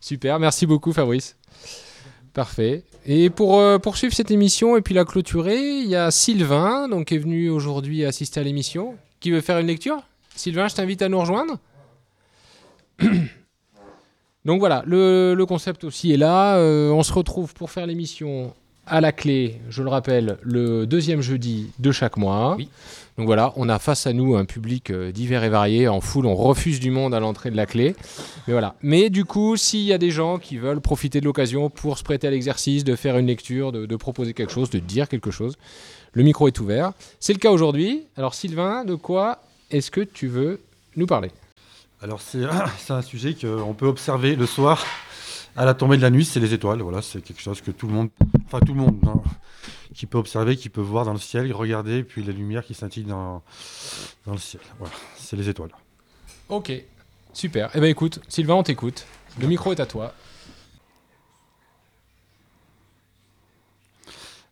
Super, merci beaucoup Fabrice. Parfait. Et pour euh, poursuivre cette émission et puis la clôturer, il y a Sylvain, donc qui est venu aujourd'hui assister à l'émission, qui veut faire une lecture. Sylvain, je t'invite à nous rejoindre. donc voilà, le, concept aussi est là. Euh, on se retrouve pour faire l'émission à la clé, je le rappelle, le deuxième jeudi de chaque mois. Donc voilà, on a face à nous un public euh, divers et varié, en foule, on refuse du monde à l'entrée de la clé. Mais voilà. Mais du coup, s'il y a des gens qui veulent profiter de l'occasion pour se prêter à l'exercice, de faire une lecture, de, de proposer quelque chose, de dire quelque chose, le micro est ouvert. C'est le cas aujourd'hui. Alors Sylvain, de quoi est-ce que tu veux nous parler? Alors c'est c'est un sujet qu'on peut observer le soir à la tombée de la nuit, c'est les étoiles. Voilà, c'est quelque chose que tout le monde, enfin tout le monde, hein, qui peut observer, qui peut voir dans le ciel, regarder, puis la lumière qui scintille dans, dans le ciel. Voilà, c'est les étoiles. Ok, super. Eh ben écoute, Sylvain, on t'écoute. Le micro est à toi.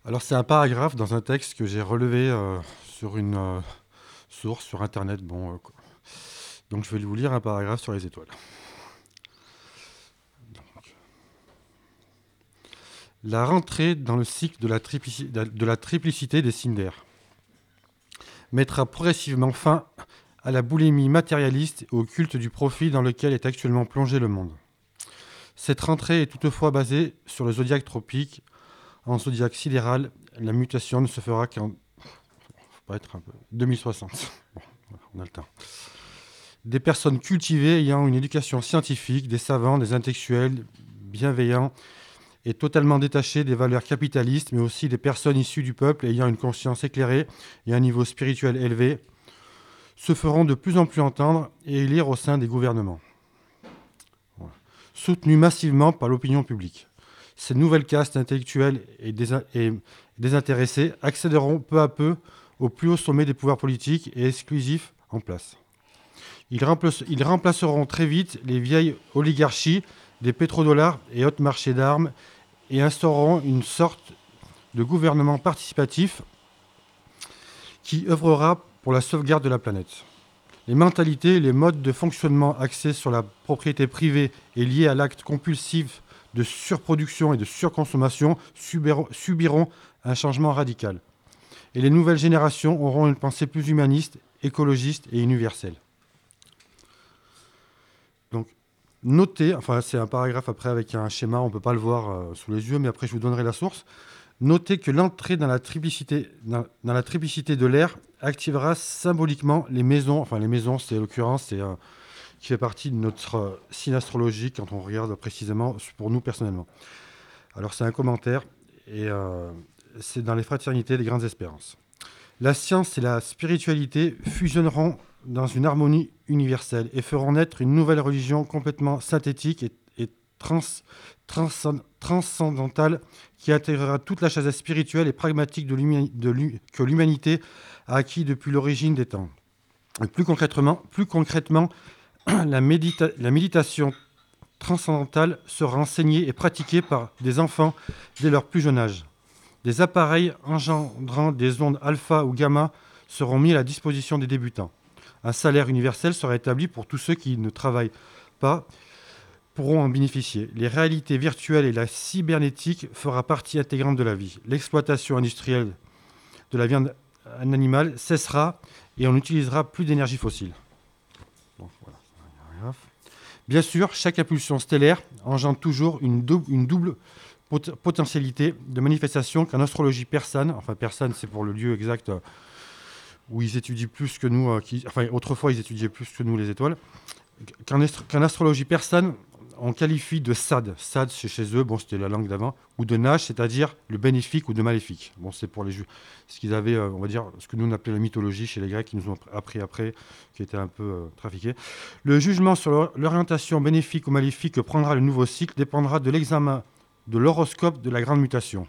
Alors c'est un paragraphe dans un texte que j'ai relevé euh, sur une euh, source sur internet. Bon, euh, donc je vais vous lire un paragraphe sur les étoiles. La rentrée dans le cycle de la, triplicité des cindères mettra progressivement fin à la boulimie matérialiste et au culte du profit dans lequel est actuellement plongé le monde. Cette rentrée est toutefois basée sur le zodiaque tropique. En zodiaque sidéral, la mutation ne se fera qu'en faut pas être un peu 2060. Bon, voilà, on a le temps. Des personnes cultivées ayant une éducation scientifique, des savants, des intellectuels bienveillants et totalement détachés des valeurs capitalistes, mais aussi des personnes issues du peuple ayant une conscience éclairée et un niveau spirituel élevé, se feront de plus en plus entendre et élire au sein des gouvernements. Soutenus massivement par l'opinion publique. Ces nouvelles castes intellectuelles et, désintéressées accéderont peu à peu au plus haut sommet des pouvoirs politiques et exclusifs en place. Ils, ils remplaceront très vite les vieilles oligarchies des pétrodollars et autres marchés d'armes et instaureront une sorte de gouvernement participatif qui œuvrera pour la sauvegarde de la planète. Les mentalités et les modes de fonctionnement axés sur la propriété privée et liés à l'acte compulsif de surproduction et de surconsommation subiront, subiront un changement radical. Et les nouvelles générations auront une pensée plus humaniste, écologiste et universelle. Donc, notez, enfin c'est un paragraphe après avec un schéma, on ne peut pas le voir euh, sous les yeux, mais après je vous donnerai la source. Notez que l'entrée dans la triplicité, dans, la de l'air activera symboliquement les maisons, enfin les maisons, c'est en l'occurrence, c'est euh, qui fait partie de notre euh, signe astrologique quand on regarde précisément pour nous personnellement. Alors c'est un commentaire et c'est dans les fraternités des grandes espérances. La science et la spiritualité fusionneront dans une harmonie universelle et feront naître une nouvelle religion complètement synthétique et, et trans- transcend- transcendantale qui intégrera toute la chasse spirituelle et pragmatique que l'humanité a acquis depuis l'origine des temps. Plus concrètement, plus concrètement la, la méditation transcendantale sera enseignée et pratiquée par des enfants dès leur plus jeune âge. Des appareils engendrant des ondes alpha ou gamma seront mis à la disposition des débutants. Un salaire universel sera établi pour tous ceux qui ne travaillent pas pourront en bénéficier. Les réalités virtuelles et la cybernétique fera partie intégrante de la vie. L'exploitation industrielle de la viande animale cessera et on n'utilisera plus d'énergie fossile. Bien sûr, chaque impulsion stellaire engendre toujours une, dou- une double pot- potentialité de manifestation qu'en astrologie persane, enfin persane c'est pour le lieu exact où ils étudient plus que nous, euh, enfin autrefois ils étudiaient plus que nous les étoiles, qu'en qu'en astrologie persane on qualifie de sad. Sad c'est chez eux, bon c'était la langue d'avant, ou de nage, c'est-à-dire le bénéfique ou de maléfique. Bon c'est pour les juifs. Ce qu'ils avaient, euh, on va dire, ce que nous on appelait la mythologie chez les Grecs, qui nous ont appris après, qui était un peu euh, trafiqué. Le jugement sur l'or- l'orientation bénéfique ou maléfique que prendra le nouveau cycle dépendra de l'examen de l'horoscope de la grande mutation,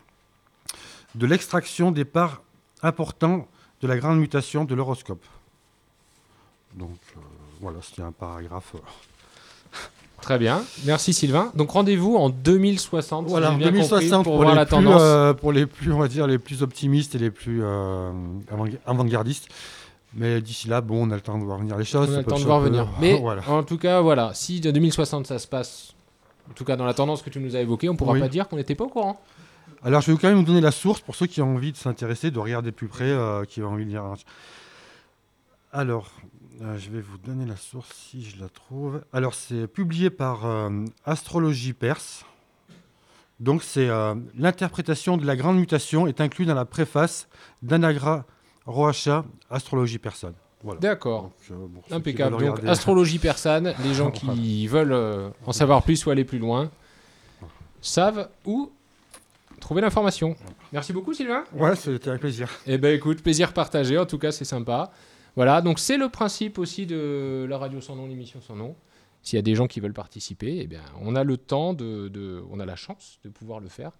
de l'extraction des parts importantes de la grande mutation de l'horoscope. Donc euh, voilà, c'était un paragraphe. euh, Très bien. Merci Sylvain. Donc rendez-vous en 2060. si Voilà, j'ai bien 2060 compris, pour, pour, voir les la plus, tendance. euh, pour les plus, on va dire, les plus optimistes et les plus euh, avant- avant-gardistes. Mais d'ici là, bon, on a le temps de voir venir les choses. On a le temps de voir venir. Mais voilà. en tout cas, voilà, si de 2060 ça se passe, en tout cas dans la tendance que tu nous as évoquée, on pourra Oui. pas dire qu'on n'était pas au courant. Alors, je vais quand même vous donner la source pour ceux qui ont envie de s'intéresser, de regarder de plus près, euh, qui ont envie de lire. Alors, euh, je vais vous donner la source si je la trouve. Alors, c'est publié par euh, Astrologie Perse. Donc, c'est euh, l'interprétation de la grande mutation est inclue dans la préface d'Anagra Roacha, Astrologie Persane. Voilà. D'accord. Bon, Impeccable. Donc astrologie persane, les gens qui veulent en savoir plus ou aller plus loin savent où trouver l'information. Merci beaucoup Sylvain. Ouais, c'était un plaisir. Eh ben écoute, plaisir partagé, en tout cas c'est sympa. Voilà, donc c'est le principe aussi de la radio sans nom, l'émission sans nom. S'il y a des gens qui veulent participer, eh bien, on a le temps, de, de- on a la chance de pouvoir le faire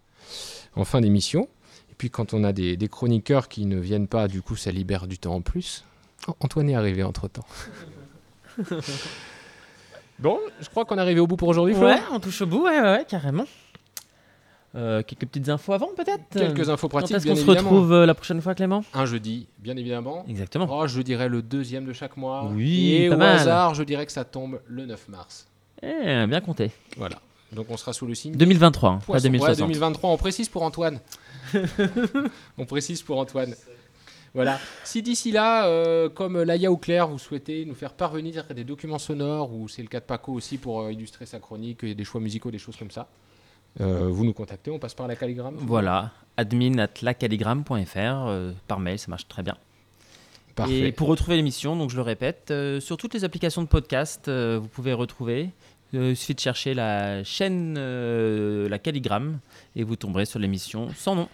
en fin d'émission. Et puis quand on a des, des chroniqueurs qui ne viennent pas, du coup ça libère du temps en plus. Oh, Antoine est arrivé entre-temps. bon, je crois qu'on est arrivé au bout pour aujourd'hui. Ouais, on touche au bout, ouais, ouais, ouais, carrément. Euh, quelques petites infos avant, peut-être? Quelques infos pratiques, Quand est-ce qu'on se retrouve euh, la prochaine fois, Clément? Un jeudi, bien évidemment. Exactement. Oh, je dirais le deuxième de chaque mois. Oui, Et pas au mal. hasard, je dirais que ça tombe le 9 mars. Eh, bien compté. Voilà. Donc on sera sous le signe. du 2023, hein, pas poisson. 2060. Ouais, 2023, on précise pour Antoine. on précise pour Antoine. Voilà. Si d'ici là, euh, comme Laïa ou Claire, vous souhaitez nous faire parvenir des documents sonores, ou c'est le cas de Paco aussi pour illustrer sa chronique, des choix musicaux, des choses comme ça, euh, vous nous contactez, on passe par la calligramme. Voilà, admin at lacalligramme.fr, euh, par mail, ça marche très bien. Parfait. Et pour retrouver l'émission, donc je le répète, euh, sur toutes les applications de podcast, vous pouvez retrouver. Il suffit de chercher la chaîne La Calligramme et vous tomberez sur l'émission sans nom.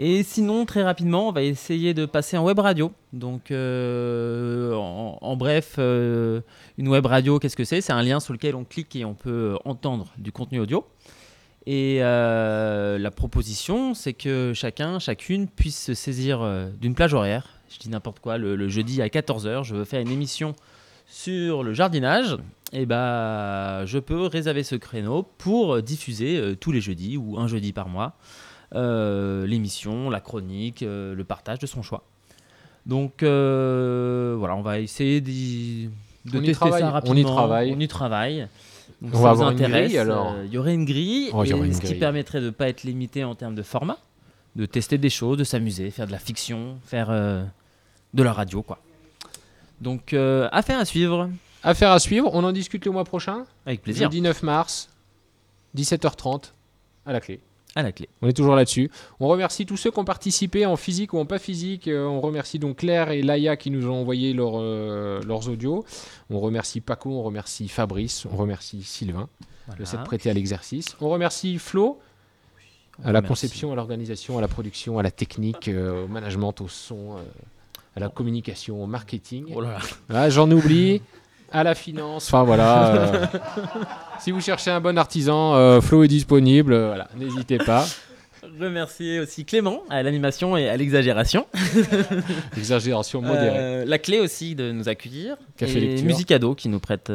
Et sinon, très rapidement, on va essayer de passer en web radio. Donc, euh, en, en bref, euh, une web radio, qu'est-ce que c'est? C'est un lien sur lequel on clique et on peut entendre du contenu audio. Et euh, la proposition, c'est que chacun, chacune puisse se saisir euh, d'une plage horaire. Je dis n'importe quoi, le, le jeudi à 14h, je veux faire une émission sur le jardinage. Et bah, je peux réserver ce créneau pour diffuser euh, tous les jeudis ou un jeudi par mois euh, l'émission, la chronique, euh, le partage de son choix. Donc voilà, on va essayer de On tester ça on y rapidement. travaille. On y travaille. Donc, On si va ça vous avoir une intéresse, grille, alors euh, Il y aurait une grille, Oh, il y et aurait une ce qui permettrait de ne pas être limité en termes de format, de tester des choses, de s'amuser, faire de la fiction, faire euh, de la radio, quoi. Donc, euh, affaire à suivre. Affaire à suivre, on en discute le mois prochain. Avec plaisir. Jeudi 9 mars, 17h30, à la clé. À la clé. On est toujours là-dessus. On remercie tous ceux qui ont participé en physique ou en pas physique. Euh, on remercie donc Claire et Laïa qui nous ont envoyé leur, euh, leurs audios. On remercie Paco, on remercie Fabrice, on remercie Sylvain Voilà. de s'être prêté à l'exercice. On remercie Flo On à la remercie. conception, à l'organisation, à la production, à la technique, euh, au management, au son, à la communication, au marketing. Oh là là. Ah, J'en oublie. à la finance. Enfin voilà. si vous cherchez un bon artisan, euh, Flo est disponible. euh, voilà, n'hésitez pas. Remercier aussi Clément à l'animation et à l'exagération. Exagération modérée. Euh, la clé aussi de nous accueillir. Café et lecture. Musicado qui nous prête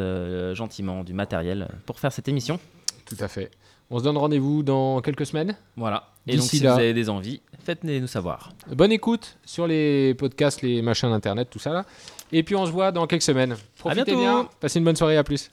gentiment du matériel pour faire cette émission. Tout à fait. On se donne rendez-vous dans quelques semaines. Voilà. Et donc si là, vous avez des envies, faites-les nous savoir. bonne écoute sur les podcasts, les machins d'internet, tout ça là. Et puis on se voit dans quelques semaines. Profitez bientôt. bien. Passez une bonne soirée. À plus.